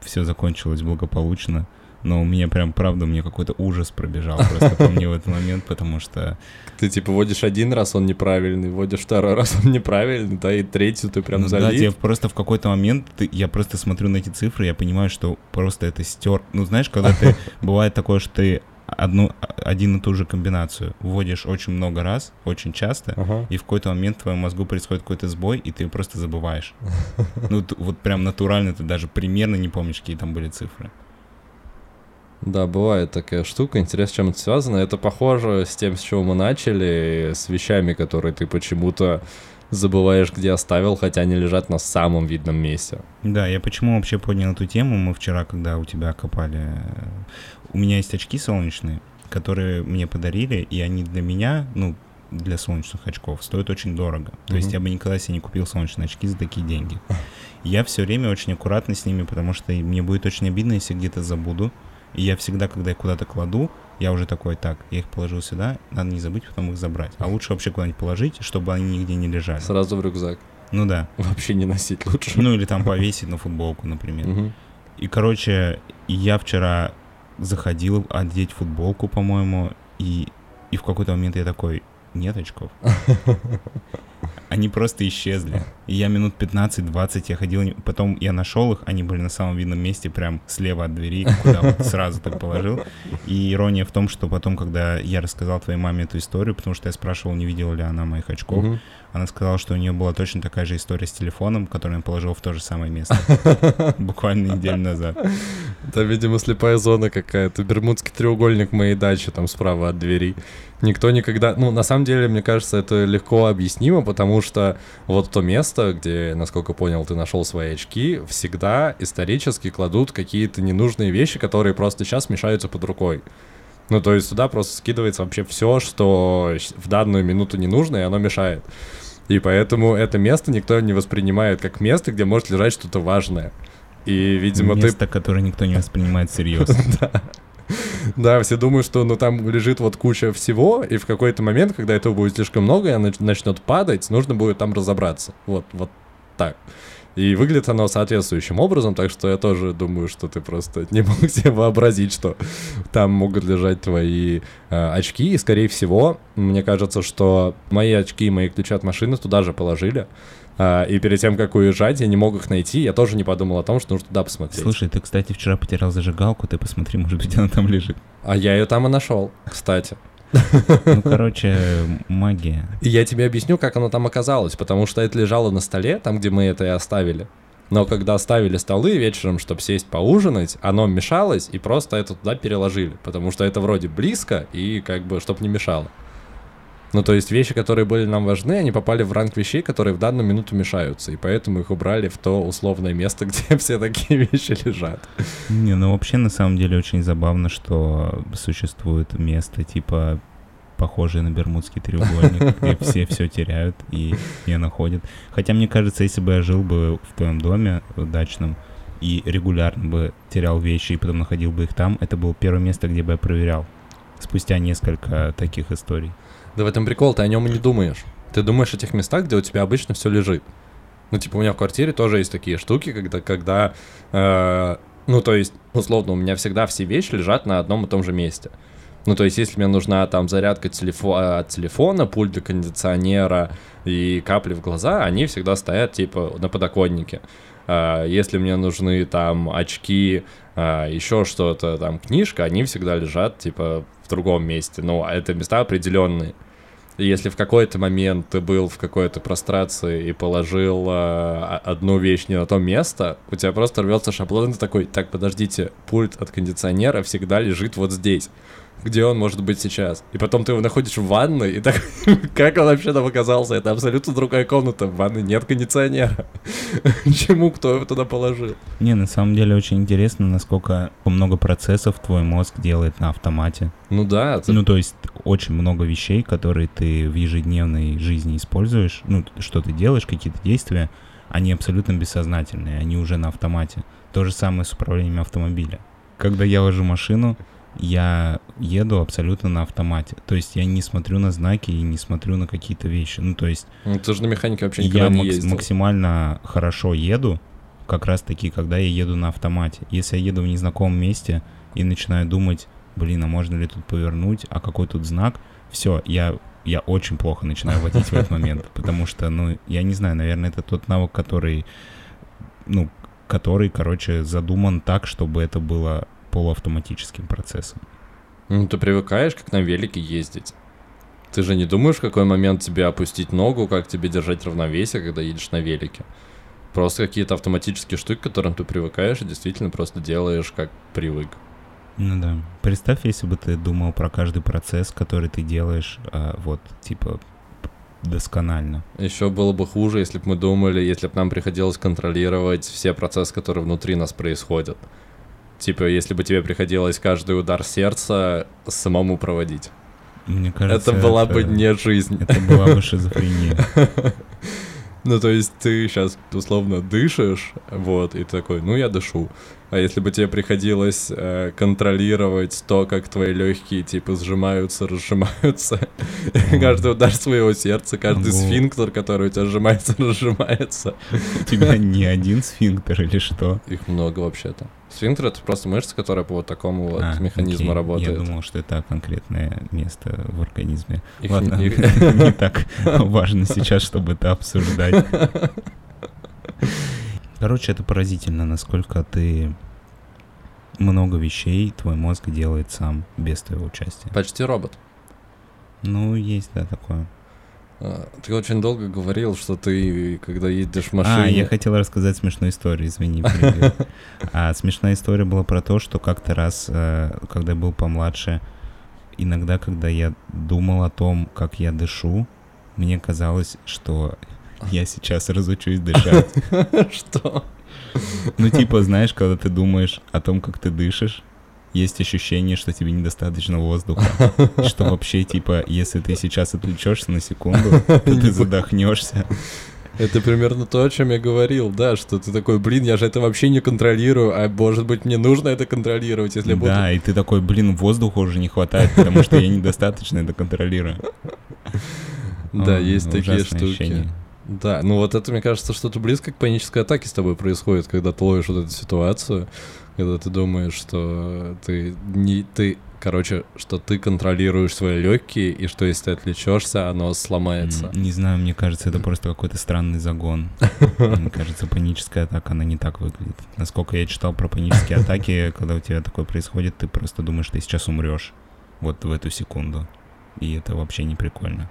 все закончилось благополучно. Но у меня прям, правда, мне какой-то ужас пробежал просто по мне в этот момент, потому что Ты типа вводишь один раз, он неправильный, вводишь второй раз, он неправильный, да, и третью ты прям Ну да, залит. тебе просто в какой-то момент, ты- я просто смотрю на эти цифры, я понимаю, что просто это стер. Ну, знаешь, когда ты, бывает такое, что ты одну, один и ту же комбинацию вводишь очень много раз, очень часто, Ага. и в какой-то момент в твоем мозгу происходит какой-то сбой, и ты просто забываешь. Ну, вот прям натурально ты даже примерно не помнишь, какие там были цифры. Да, бывает такая штука. Интересно, с чем это связано. Это похоже с тем, с чего мы начали, с вещами, которые ты почему-то забываешь, где оставил, хотя они лежат на самом видном месте. Да, я почему вообще поднял эту тему? Мы вчера, когда у тебя копали... э, У меня есть очки солнечные, которые мне подарили, и они для меня, ну, для солнечных очков, стоят очень дорого. То есть я бы никогда себе не купил солнечные очки за такие деньги. Я все время очень аккуратно с ними, потому что мне будет очень обидно, если где-то забуду. И я всегда, когда их куда-то кладу, я уже такой, так, я их положил сюда, надо не забыть потом их забрать. А лучше вообще куда-нибудь положить, чтобы они нигде не лежали. Сразу в рюкзак. Ну да. Вообще не носить лучше. Ну или там повесить на футболку, например. И, короче, я вчера заходил одеть футболку, по-моему, и, и в какой-то момент я такой, нет очков. Они просто исчезли. И я минут 15-20 я ходил, потом я нашел их, они были на самом видном месте, прям слева от двери, куда вот сразу так положил. И ирония в том, что потом, когда я рассказал твоей маме эту историю, потому что я спрашивал, не видела ли она моих очков, Мгм. она сказала, что у нее была точно такая же история с телефоном, который я положил в то же самое место. Буквально неделю назад. Это, видимо, слепая зона какая-то. Бермудский треугольник моей дачи там справа от двери. Никто никогда... Ну, на самом деле, мне кажется, это легко объяснимо, потому что вот то место, где, насколько понял, ты нашел свои очки, всегда исторически кладут какие-то ненужные вещи, которые просто сейчас мешаются под рукой. Ну, то есть туда просто скидывается вообще все, что в данную минуту не нужно, и оно мешает. И поэтому это место никто не воспринимает как место, где может лежать что-то важное. И, видимо, ты Место, которое никто не воспринимает всерьез. Да, все думают, что ну там лежит вот куча всего, и в какой-то момент, когда этого будет слишком много, и оно нач- начнет падать, нужно будет там разобраться. Вот, вот так. И выглядит оно соответствующим образом, так что я тоже думаю, что ты просто не мог себе вообразить, что там могут лежать твои э, очки. И, скорее всего, мне кажется, что мои очки и мои ключи от машины туда же положили. А, и перед тем, как уезжать, я не мог их найти. Я тоже не подумал о том, что нужно туда посмотреть. Слушай, ты, кстати, вчера потерял зажигалку, ты посмотри, может быть, она там лежит. А я ее там и нашел, кстати. Ну, короче, магия. И я тебе объясню, как оно там оказалось, потому что это лежало на столе, там, где мы это и оставили. Но когда оставили столы вечером, чтобы сесть поужинать, оно мешалось, и просто это туда переложили, потому что это вроде близко, и как бы, чтобы не мешало. Ну, то есть вещи, которые были нам важны, они попали в ранг вещей, которые в данную минуту мешаются, и поэтому их убрали в то условное место, где все такие вещи лежат. Не, ну вообще на самом деле очень забавно, что существует место типа похожее на Бермудский треугольник, где все все теряют и не находят. Хотя мне кажется, если бы я жил бы в твоем доме дачном и регулярно бы терял вещи и потом находил бы их там, это было первое место, где бы я проверял. Спустя несколько таких историй. Да в этом прикол, ты о нем и не думаешь. Ты думаешь о тех местах, где у тебя обычно все лежит. Ну, типа, у меня в квартире тоже есть такие штуки, когда, когда э, ну, то есть, условно, у меня всегда все вещи лежат на одном и том же месте. Ну, то есть, если мне нужна там зарядка телефо- от телефона, пульт для кондиционера и капли в глаза, они всегда стоят, типа, на подоконнике. А, Если мне нужны там очки, а, еще что-то, там, книжка, они всегда лежат, типа, в другом месте. Ну, а это места определенные. Если в какой-то момент ты был в какой-то прострации и положил а, одну вещь не на то место, у тебя просто рвется шаблон, ты такой, так, подождите, пульт от кондиционера всегда лежит вот здесь. Где он может быть сейчас? И потом ты его находишь в ванной, и так, как он вообще там оказался? Это абсолютно другая комната, в ванной нет кондиционера. Чему кто его туда положил? Не, на самом деле очень интересно, насколько много процессов твой мозг делает на автомате. Ну да, это- Ну, то есть очень много вещей, которые ты в ежедневной жизни используешь, ну, что ты делаешь, какие-то действия, они абсолютно бессознательные, они уже на автомате. То же самое с управлением автомобиля. Когда я вожу машину, я еду абсолютно на автомате. То есть я не смотрю на знаки и не смотрю на какие-то вещи. Ну, то есть ну, ты же на механике вообще никогда я не макс- ездил. максимально хорошо еду, как раз таки, когда я еду на автомате. Если я еду в незнакомом месте и начинаю думать, блин, а можно ли тут повернуть, а какой тут знак, все, я, я очень плохо начинаю водить в этот момент, потому что, ну, я не знаю, наверное, это тот навык, который, ну, который, короче, задуман так, чтобы это было полуавтоматическим процессом. Ну, ты привыкаешь, как на велике ездить. Ты же не думаешь, в какой момент тебе опустить ногу, как тебе держать равновесие, когда едешь на велике. Просто какие-то автоматические штуки, к которым ты привыкаешь, и действительно просто делаешь, как привык. Ну да. Представь, если бы ты думал про каждый процесс, который ты делаешь, а, вот, типа, досконально. Еще было бы хуже, если бы мы думали, если бы нам приходилось контролировать все процессы, которые внутри нас происходят. Типа, если бы тебе приходилось каждый удар сердца самому проводить. Мне кажется, это была бы не жизнь. Это была бы шизофрения. Ну, то есть ты сейчас условно дышишь, вот, и такой, ну, я дышу. А если бы тебе приходилось э, контролировать то, как твои легкие, типа, сжимаются, разжимаются, каждый удар своего сердца, каждый Ого. сфинктер, который у тебя сжимается, разжимается. У тебя не один сфинктер или что? Их много вообще-то. Сфинктер — это просто мышца, которая по вот такому вот А, механизму окей. работает. Я думал, что это конкретное место в организме. Их- Ладно, их- не так важно сейчас, чтобы это обсуждать. Короче, это поразительно, насколько ты много вещей твой мозг делает сам, без твоего участия. Почти робот. Ну, есть, да, такое. А, Ты очень долго говорил, что ты, когда едешь в А, машине... я хотел рассказать смешную историю, извини. А смешная история была про то, что как-то раз, э, когда я был помладше, иногда, когда я думал о том, как я дышу, мне казалось, что я сейчас разучусь дышать. Что? Ну, типа, знаешь, когда ты думаешь о том, как ты дышишь, есть ощущение, что тебе недостаточно воздуха. Что вообще, типа, если ты сейчас отвлечешься на секунду, то ты задохнешься. Это примерно то, о чем я говорил, да, что ты такой, блин, я же это вообще не контролирую, а может быть мне нужно это контролировать, если я буду... Да, и ты такой, блин, воздуха уже не хватает, потому что я недостаточно это контролирую. Да, есть такие штуки. Да, ну вот это, мне кажется, что-то близко к панической атаке с тобой происходит, когда ты ловишь вот эту ситуацию, когда ты думаешь, что ты не ты, короче, что ты контролируешь свои легкие, и что если ты отвлечешься, оно сломается. Не знаю, мне кажется, это просто какой-то странный загон. Мне кажется, паническая атака, она не так выглядит. Насколько я читал про панические атаки, когда у тебя такое происходит, ты просто думаешь, ты сейчас умрешь. Вот в эту секунду. И это вообще не прикольно.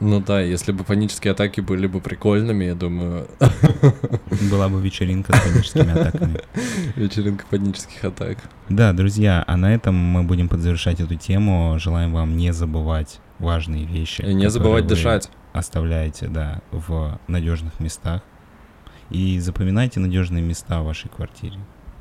Ну да, если бы панические атаки были бы прикольными, я думаю, Была бы вечеринка с паническими атаками. вечеринка панических атак. Да, друзья, а на этом мы будем подзавершать эту тему. Желаем вам не забывать важные вещи. И не забывать дышать. Оставляете, да, в надежных местах. И запоминайте надежные места в вашей квартире.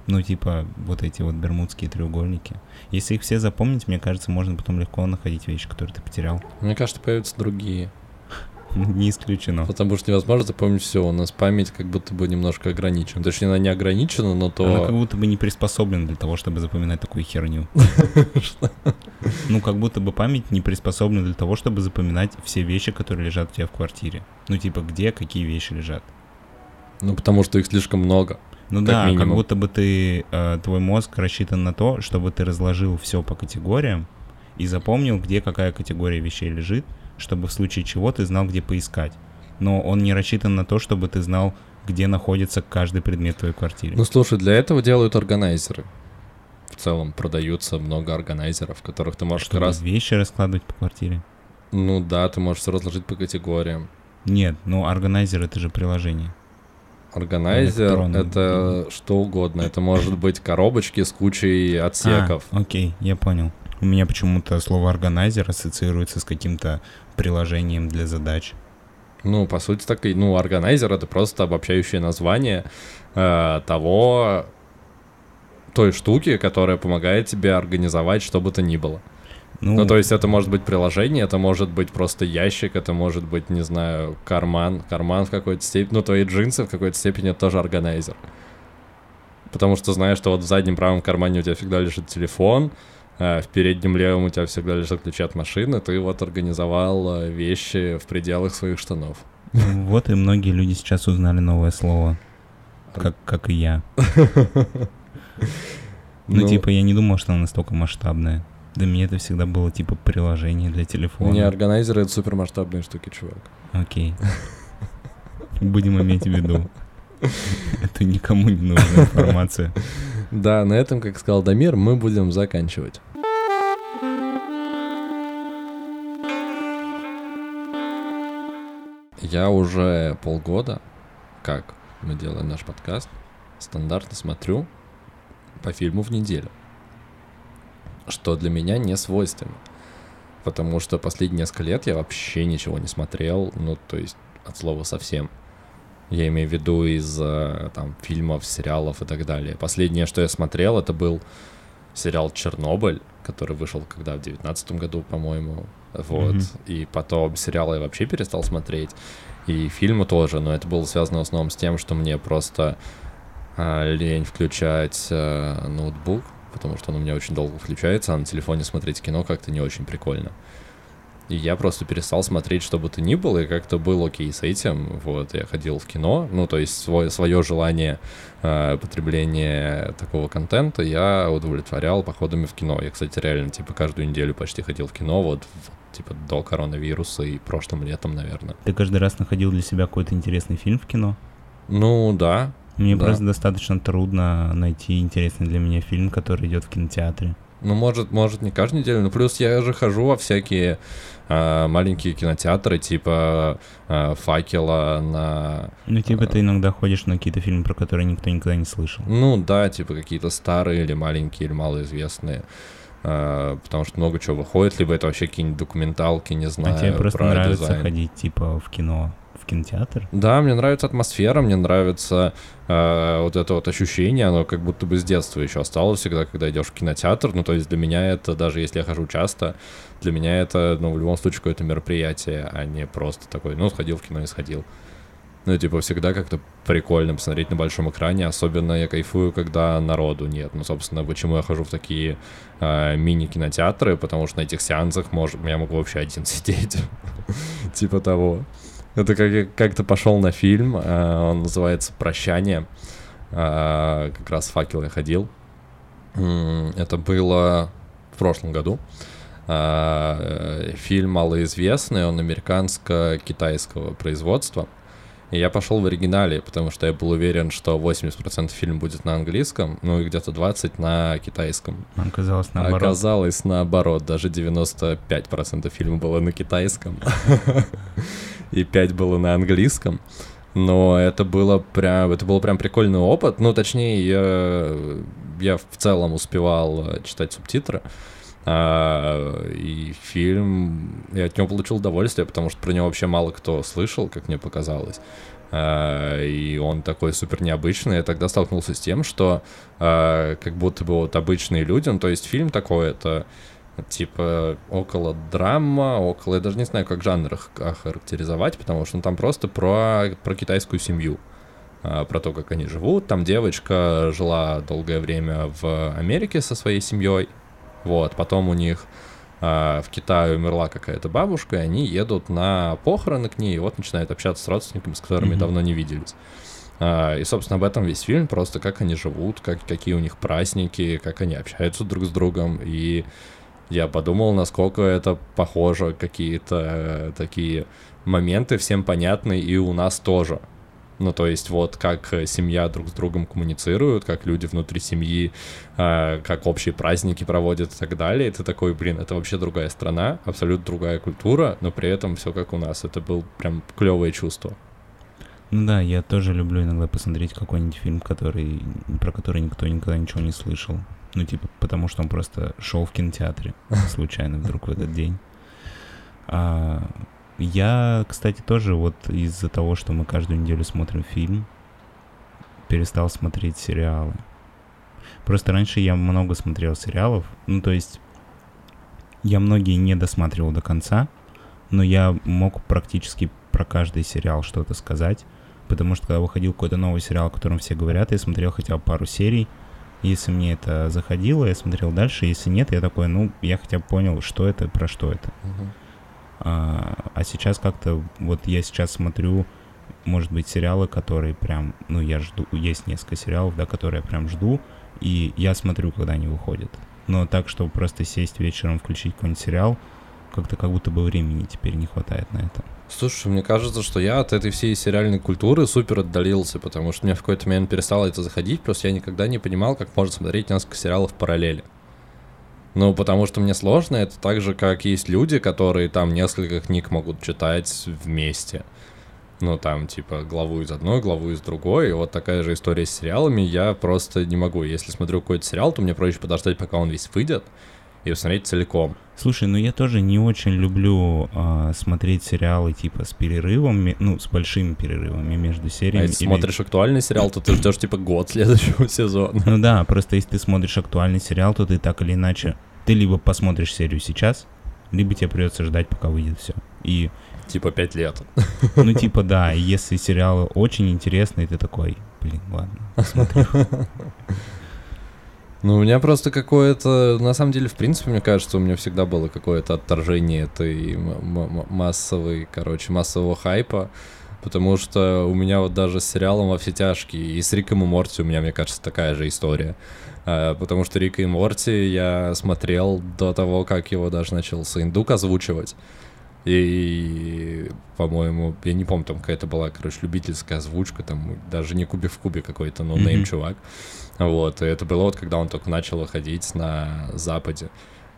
Ну, типа, вот эти вот бермудские треугольники. Если их все запомнить, мне кажется, можно потом легко находить вещи, которые ты потерял. Мне кажется, появятся другие. Не исключено. Потому что невозможно запомнить все. У нас память как будто бы немножко ограничена. Точнее, она не ограничена, но Она как то... будто бы не приспособлена для того, чтобы запоминать такую херню. Ну, как будто бы память не приспособлена для того, чтобы запоминать все вещи, которые лежат у тебя в квартире. Ну, типа, где какие вещи лежат. Ну, потому что их слишком много. Ну Как да, как минимум. будто бы ты, э, твой мозг рассчитан на то, чтобы ты разложил все по категориям, и запомнил, где какая категория вещей лежит, чтобы в случае чего ты знал, где поискать. Но он не рассчитан на то, чтобы ты знал, где находится каждый предмет в твоей квартире. Ну слушай, для этого делают органайзеры. В целом продаются много органайзеров, которых ты можешь как чтобы раз... вещи раскладывать по квартире. Ну да, ты можешь все разложить по категориям. Нет, ну органайзер это же приложение. Органайзер это что угодно. Это может быть коробочки с кучей отсеков. А, окей, я понял. У меня почему-то слово органайзер ассоциируется с каким-то приложением для задач. Ну, по сути, так и, ну, органайзер это просто обобщающее название э, того, той штуки, которая помогает тебе организовать что бы то ни было. Ну, Ну, то есть это может быть приложение, это может быть просто ящик, это может быть, не знаю, карман, карман в какой-то степени, ну, твои джинсы в какой-то степени это тоже органайзер. Потому что знаешь, что вот в заднем правом кармане у тебя всегда лежит телефон, а в переднем левом у тебя всегда лежат ключи от машины, ты вот организовал э, вещи в пределах своих штанов. вот и многие люди сейчас узнали новое слово, как, как и я. Ну, типа, я не думал, что оно настолько масштабное. Для меня это всегда было типа приложение для телефона. Не, органайзеры это супермасштабные штуки, чувак. Окей. Будем иметь в виду. Это никому не нужная информация. Да, на этом, как сказал Дамир, мы будем заканчивать. Я уже полгода, как мы делаем наш подкаст, стандартно смотрю по фильму в неделю. Что для меня не свойственно. Потому что последние несколько лет я вообще ничего не смотрел, ну, то есть от слова совсем. Я имею в виду из э, там фильмов, сериалов и так далее. Последнее, что я смотрел, это был сериал Чернобыль, который вышел когда в девятнадцатом году, по-моему. Вот. Мгм. И потом сериалы я вообще перестал смотреть. И фильмы тоже, но это было связано в основном с тем, что мне просто а, лень включать э, ноутбук, потому что он у меня очень долго включается, а на телефоне смотреть кино как-то не очень прикольно. И я просто перестал смотреть, что бы то ни было, и как-то был окей с этим. Вот, я ходил в кино, ну, то есть свое, свое желание э, потребления такого контента я удовлетворял походами в кино. Я, кстати, реально, типа, каждую неделю почти ходил в кино, вот, типа, до коронавируса и прошлым летом, наверное. Ты каждый раз находил для себя какой-то интересный фильм в кино? Ну, да. Мне Да. просто достаточно трудно найти интересный для меня фильм, который идет в кинотеатре. Ну, может, может, не каждую неделю, но плюс я же хожу во всякие а, маленькие кинотеатры, типа а, факела на Ну, типа, А. ты иногда ходишь на какие-то фильмы, про которые никто никогда не слышал. Ну да, типа какие-то старые или маленькие, или малоизвестные. А, потому что много чего выходит, либо это вообще какие-нибудь документалки, не знаю, а тебе просто про нравится дизайн. ходить, типа, в кино, кинотеатр? Да, мне нравится атмосфера, мне нравится э, вот это вот ощущение, оно как будто бы с детства еще осталось всегда, когда идешь в кинотеатр. Ну, то есть для меня это, даже если я хожу часто, для меня это, ну, в любом случае какое-то мероприятие, а не просто такой, ну, сходил в кино и сходил. Ну, типа, всегда как-то прикольно посмотреть на большом экране, особенно я кайфую, когда народу нет. Ну, собственно, почему я хожу в такие э, мини-кинотеатры, потому что на этих сеансах мож- я могу вообще один сидеть. Типа того. Это как я как-то пошел на фильм, э, он называется «Прощание». Э, Как раз «Факел» я ходил. Это было в прошлом году. Э, Фильм малоизвестный, он американско-китайского производства. И я пошел в оригинале, потому что я был уверен, что 80% фильма будет на английском, ну и где-то 20% на китайском. Оказалось, наоборот. Оказалось наоборот, даже 95% фильма было на китайском, и 5 было на английском. Но это было прям, это был прям прикольный опыт. Ну, точнее, я, я в целом успевал э, читать субтитры. А, и фильм, я от него получил удовольствие, потому что про него вообще мало кто слышал, как мне показалось. А, и он такой супер необычный. Я тогда столкнулся с тем, что а, как будто бы вот обычные люди, ну, то есть фильм такой, это типа около драма, около, я даже не знаю, как жанр их охарактеризовать, потому что ну, там просто про, про китайскую семью а, про то, как они живут. Там девочка жила долгое время в Америке со своей семьей. Вот, потом у них а, в Китае умерла какая-то бабушка, и они едут на похороны к ней, и вот начинают общаться с родственниками, с которыми Мгм. давно не виделись. А, и, собственно, об этом весь фильм, просто как они живут, как, какие у них праздники, как они общаются друг с другом. И Я подумал, насколько это похоже, какие-то э, такие моменты всем понятны и у нас тоже. Ну, то есть вот как э, семья друг с другом коммуницирует, как люди внутри семьи, э, как общие праздники проводят и так далее. Это такой, блин, это вообще другая страна, абсолютно другая культура, но при этом все как у нас. Это был прям клевое чувство. Ну да, я тоже люблю иногда посмотреть какой-нибудь фильм, который, про который никто никогда ничего не слышал. Ну, типа, потому что он просто шел в кинотеатре случайно вдруг в этот день. А, я, кстати, тоже вот из-за того, что мы каждую неделю смотрим фильм, перестал смотреть сериалы. Просто раньше я много смотрел сериалов, ну то есть я многие не досматривал до конца, но я мог практически про каждый сериал что-то сказать, потому что когда выходил какой-то новый сериал, о котором все говорят, я смотрел хотя бы пару серий, если мне это заходило, я смотрел дальше, если нет, я такой, ну, я хотя бы понял, что это, про что это. Uh-huh. А, а сейчас как-то, вот я сейчас смотрю, может быть, сериалы, которые прям, ну, я жду, есть несколько сериалов, да, которые я прям жду, и я смотрю, когда они выходят. Но так, чтобы просто сесть вечером, включить какой-нибудь сериал, как-то как будто бы времени теперь не хватает на это. Слушай, мне кажется, что я от этой всей сериальной культуры супер отдалился, потому что мне в какой-то момент перестало это заходить, просто я никогда не понимал, как можно смотреть несколько сериалов в параллели. Ну, потому что мне сложно, это так же, как есть люди, которые там несколько книг могут читать вместе. Ну, там, типа, главу из одной, главу из другой. И вот такая же история с сериалами. Я просто не могу. Если смотрю какой-то сериал, то мне проще подождать, пока он весь выйдет, и посмотреть целиком. Слушай, ну я тоже не очень люблю э, смотреть сериалы типа с перерывами, ну, с большими перерывами между сериями. А если или... смотришь актуальный сериал, то ты ждешь типа год следующего сезона. Ну да, просто если ты смотришь актуальный сериал, то ты так или иначе, ты либо посмотришь серию сейчас, либо тебе придется ждать, пока выйдет все. И Типа пять лет. Ну, типа, да, если сериалы очень интересные, ты такой, блин, ладно, посмотрю. Ну, у меня просто какое-то... На самом деле, в принципе, мне кажется, у меня всегда было какое-то отторжение этой массовой, короче, массового хайпа. Потому что у меня вот даже с сериалом «Во все тяжкие» и с Риком и Морти у меня, мне кажется, такая же история. А, потому что Рика и Морти я смотрел до того, как его даже начал Саиндук озвучивать. И, по-моему, я не помню, там какая-то была, короче, любительская озвучка, там даже не кубик в кубе какой-то, но mm-hmm. чувак. Вот, и это было вот, когда он только начал выходить на Западе.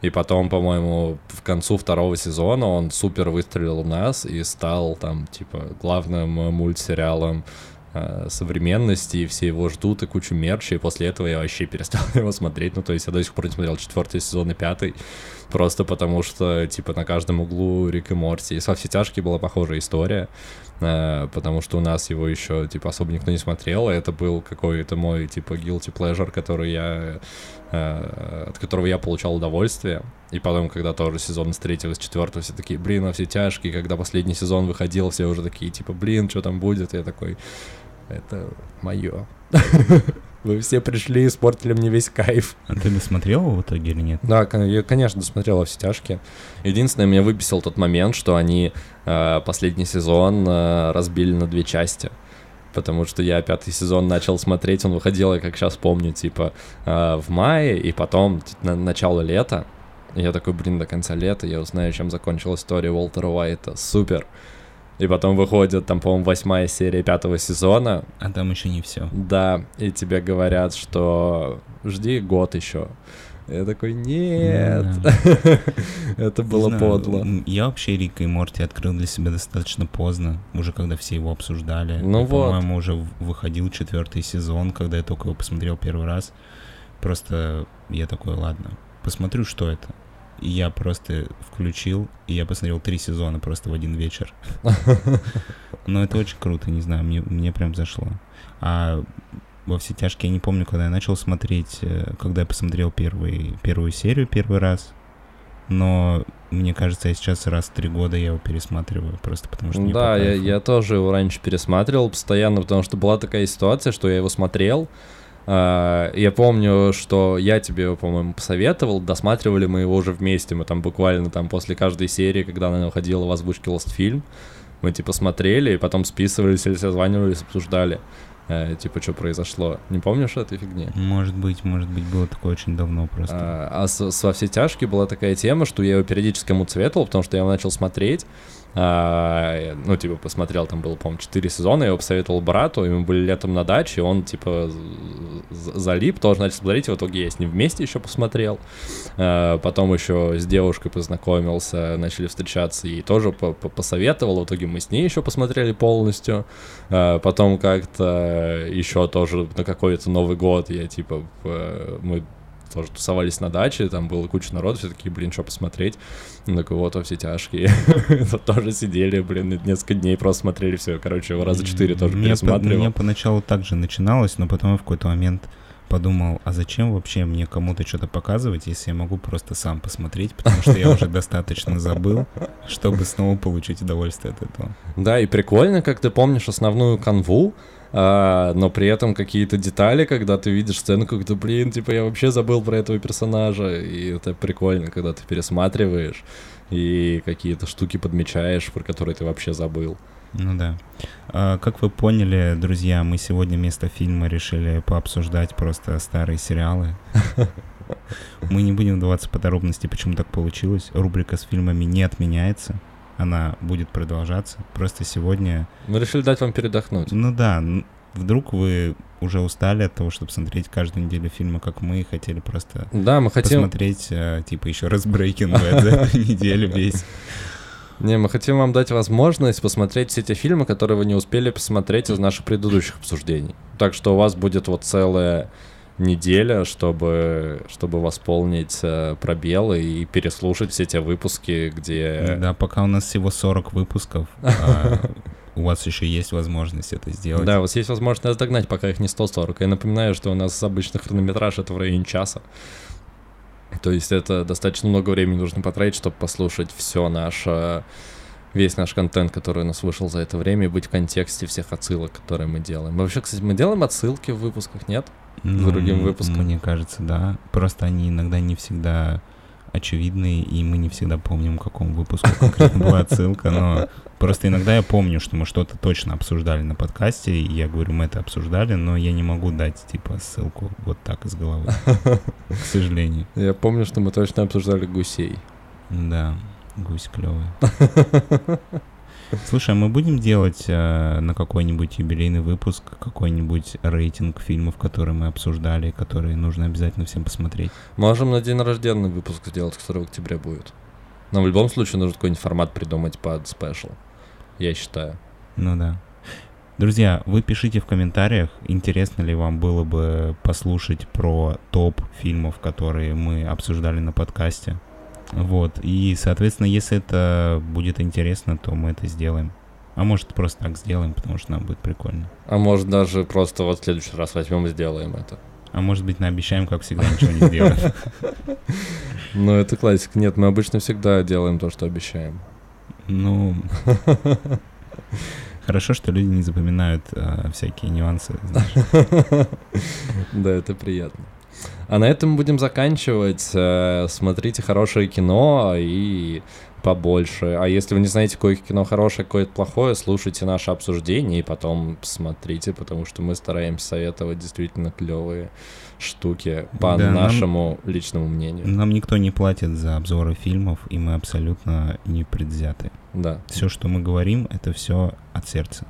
И потом, по-моему, в концу второго сезона он супер выстрелил в нас и стал там, типа, главным мультсериалом э, современности, и все его ждут, и кучу мерча, и после этого я вообще перестал его смотреть. Ну, то есть я до сих пор не смотрел четвертый сезон и пятый, просто потому что, типа, на каждом углу Рик и Морти. И со все тяжкие была похожая история. Э, потому что у нас его еще, типа, особо никто не смотрел, и это был какой-то мой, типа, guilty pleasure, который я, э, от которого я получал удовольствие, и потом, когда тоже сезон с третьего, с четвертого, все такие, блин, а все тяжкие, когда последний сезон выходил, все уже такие, типа, блин, что там будет, я такой, это мое. Вы все пришли и испортили мне весь кайф. А ты досмотрел его в итоге или нет? Да, я, конечно, досмотрел во все тяжкие. Единственное, меня выписал тот момент, что они э, последний сезон э, разбили на две части. Потому что я пятый сезон начал смотреть, он выходил, я как сейчас помню, типа э, в мае, и потом на начало лета. И я такой, блин, до конца лета я узнаю, чем закончилась история Уолтера Уайта. Супер. И потом выходит, там, по-моему, восьмая серия пятого сезона. А там еще не все. Да, и тебе говорят, что жди год еще. Я такой, нет, это было подло. Я вообще Рика и Морти открыл для себя достаточно поздно, уже когда все его обсуждали. Ну вот. По-моему, уже выходил четвертый сезон, когда я только его посмотрел первый раз. Просто я такой, ладно, посмотрю, что это. И я просто включил, и я посмотрел три сезона просто в один вечер. Но это очень круто, не знаю, мне, мне прям зашло. А во все тяжкие я не помню, когда я начал смотреть, э, когда я посмотрел первый, первую серию первый раз. Но мне кажется, я сейчас раз в три года я его пересматриваю, просто потому что Да, я, я тоже его раньше пересматривал постоянно, потому что была такая ситуация, что я его смотрел, я помню, что я тебе по-моему, посоветовал, досматривали мы его уже вместе, мы там буквально там после каждой серии, когда она выходила в озвучке Lost Film, мы типа смотрели и потом списывались или созванивались, обсуждали. э, типа, что произошло. Не помнишь этой фигни? Может быть, может быть, было такое очень давно просто. А, а с, с «Во все тяжкие» была такая тема, что я его периодически ему цветовал, потому что я его начал смотреть, а, ну, типа, посмотрел, там было, по-моему, 4 сезона, я его посоветовал брату, и мы были летом на даче, он, типа, залип, тоже начал смотреть, и в итоге я с ним вместе еще посмотрел. А, потом еще с девушкой познакомился, начали встречаться, и тоже по- по- посоветовал, в итоге мы с ней еще посмотрели полностью. А, потом как-то еще тоже на какой-то Новый год я, типа, мы тоже тусовались на даче, там было куча народу, все такие, блин, что посмотреть? Ну, такой, вот, во все тяжкие. Тоже сидели, блин, несколько дней просто смотрели все, короче, его раза четыре тоже пересматривал. Мне поначалу так же начиналось, но потом я в какой-то момент подумал, а зачем вообще мне кому-то что-то показывать, если я могу просто сам посмотреть, потому что я уже достаточно забыл, чтобы снова получить удовольствие от этого. Да, и прикольно, как ты помнишь основную канву, а, но при этом какие-то детали, когда ты видишь сцену, как-то, блин, типа, я вообще забыл про этого персонажа, и это прикольно, когда ты пересматриваешь и какие-то штуки подмечаешь, про которые ты вообще забыл. Ну да. А, как вы поняли, друзья, мы сегодня вместо фильма решили пообсуждать просто старые сериалы. Мы не будем вдаваться в подробности, почему так получилось. Рубрика с фильмами не отменяется. Она будет продолжаться. Просто сегодня... Мы решили дать вам передохнуть. Ну да, вдруг вы уже устали от того, чтобы смотреть каждую неделю фильмы, как мы, хотели просто Да, мы хотим... посмотреть, э, типа, еще раз Breaking Bad за эту неделю весь. Не, мы хотим вам дать возможность посмотреть все те фильмы, которые вы не успели посмотреть из наших предыдущих обсуждений. Так что у вас будет вот целая неделя, чтобы, чтобы восполнить э, пробелы и переслушать все те выпуски, где... Да, пока у нас всего 40 выпусков, а, у вас еще есть возможность это сделать. Да, у вас есть возможность догнать, пока их не 140. Я напоминаю, что у нас обычно хронометраж это в районе часа. То есть это достаточно много времени нужно потратить, чтобы послушать все наше, весь наш контент, который у нас вышел за это время, и быть в контексте всех отсылок, которые мы делаем. Мы вообще, кстати, мы делаем отсылки в выпусках, нет? Ну, другим выпускам. Мне кажется, да. Просто они иногда не всегда очевидны, и мы не всегда помним, к какому выпуску конкретно была отсылка, но просто иногда я помню, что мы что-то точно обсуждали на подкасте, и я говорю, мы это обсуждали, но я не могу дать, типа, ссылку вот так из головы, к сожалению. Я помню, что мы точно обсуждали гусей. Да, гусь клевый. Слушай, а мы будем делать э, на какой-нибудь юбилейный выпуск какой-нибудь рейтинг фильмов, которые мы обсуждали, которые нужно обязательно всем посмотреть? Можем на день рождения выпуск сделать, который в октябре будет. Но в любом случае нужно какой-нибудь формат придумать под спешл. Я считаю. Ну да. Друзья, вы пишите в комментариях, интересно ли вам было бы послушать про топ фильмов, которые мы обсуждали на подкасте. Вот. И, соответственно, если это будет интересно, то мы это сделаем. А может, просто так сделаем, потому что нам будет прикольно. А может даже просто вот в следующий раз возьмем и сделаем это. А может быть, наобещаем, как всегда, ничего не сделаем. Ну, это классика. Нет, мы обычно всегда делаем то, что обещаем. Ну, хорошо, что люди не запоминают а, всякие нюансы. Да, это приятно. А на этом будем заканчивать. Э, Смотрите хорошее кино и побольше. А если вы не знаете, какое кино хорошее, какое плохое, слушайте наше обсуждение и потом смотрите, потому что мы стараемся советовать действительно клевые штуки по Да, нам- нашему личному мнению. Нам никто не платит за обзоры фильмов, и мы абсолютно не предвзяты. Да, Все, что мы говорим, это все от сердца.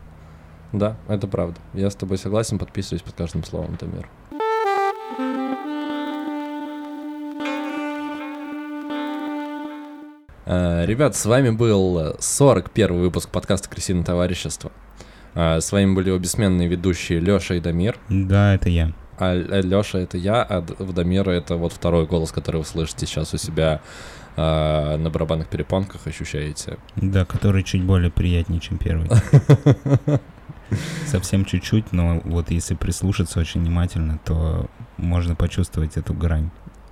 да, это правда. Я с тобой согласен, подписываюсь под каждым словом, Тамир. Ребят, с вами был 41 выпуск подкаста «Крысиное товарищество». Э, С вами были его бессменные ведущие Лёша и Дамир. Да, это я. А Лёша это я, а Дамира это вот второй голос, который вы слышите сейчас у себя э, на барабанных перепонках, ощущаете. Да, который чуть более приятнее, чем первый. Совсем чуть-чуть, но вот если прислушаться очень внимательно, то можно почувствовать эту грань.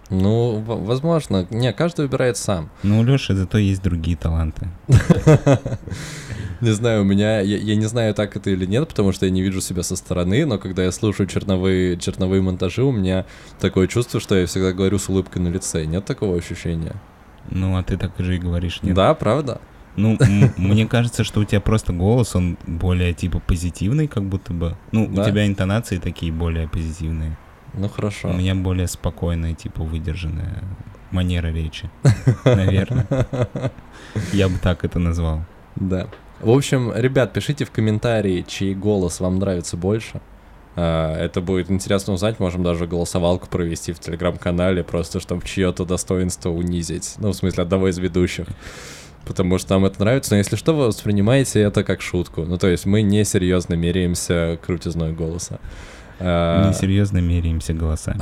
Ну, возможно. Не, каждый выбирает сам. Но у Леши зато есть другие таланты. Не знаю, у меня, я, я не знаю, так это или нет, потому что я не вижу себя со стороны, но когда я слушаю черновые, черновые монтажи, у меня такое чувство, что я всегда говорю с улыбкой на лице. Нет такого ощущения? Ну, а ты так же и говоришь, нет? Да, правда? Ну, мне кажется, что у тебя просто голос, он более, типа, позитивный, как будто бы. Ну, Да? у тебя интонации такие более позитивные. Ну хорошо. У меня более спокойная, типа, выдержанная манера речи. Наверное. Я бы так это назвал. Да. В общем, ребят, пишите в комментарии, чей голос вам нравится больше. А, Это будет интересно узнать, можем даже голосовалку провести в телеграм-канале, просто чтобы чье-то достоинство унизить. Ну, в смысле, одного из ведущих. Потому что нам это нравится, но если что, вы воспринимаете это как шутку. Ну, то есть мы не серьезно меряемся крутизной голоса. А, Несерьезно меряемся голосами.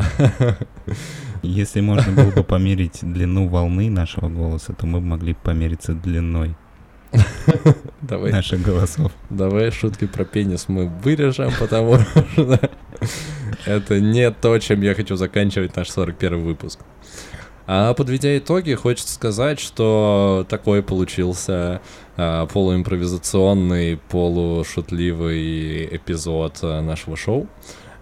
Если можно было бы померить длину волны нашего голоса, то мы бы могли помериться длиной Давай, наших голосов. давай шутки про пенис мы вырежем, потому что это не то, чем я хочу заканчивать наш 41 выпуск. А подведя итоги, хочется сказать, что такой получился а, полуимпровизационный, полушутливый эпизод а, нашего шоу.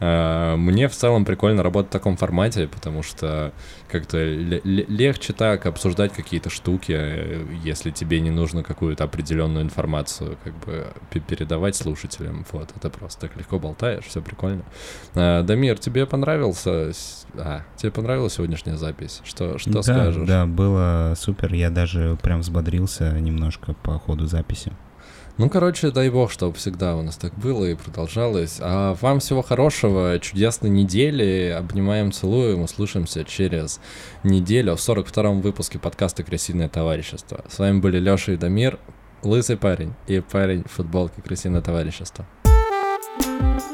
А, Мне в целом прикольно работать в таком формате, потому что как-то ле- ле- легче так обсуждать какие-то штуки, э, если тебе не нужно какую-то определенную информацию как бы пе- передавать слушателям. Вот, это просто так легко болтаешь, все прикольно. А, Дамир, тебе понравился? А, тебе понравилась сегодняшняя запись? Что, что да, скажешь? Да, было супер. Я даже прям взбодрился немножко по ходу записи. Ну, короче, дай бог, чтобы всегда у нас так было и продолжалось. А вам всего хорошего, чудесной недели. Обнимаем, целуем, услышимся через неделю в 42-м выпуске подкаста «Крысиное товарищество». С вами были Лёша и Дамир, лысый парень и парень в футболке «Крысиное товарищество». Thank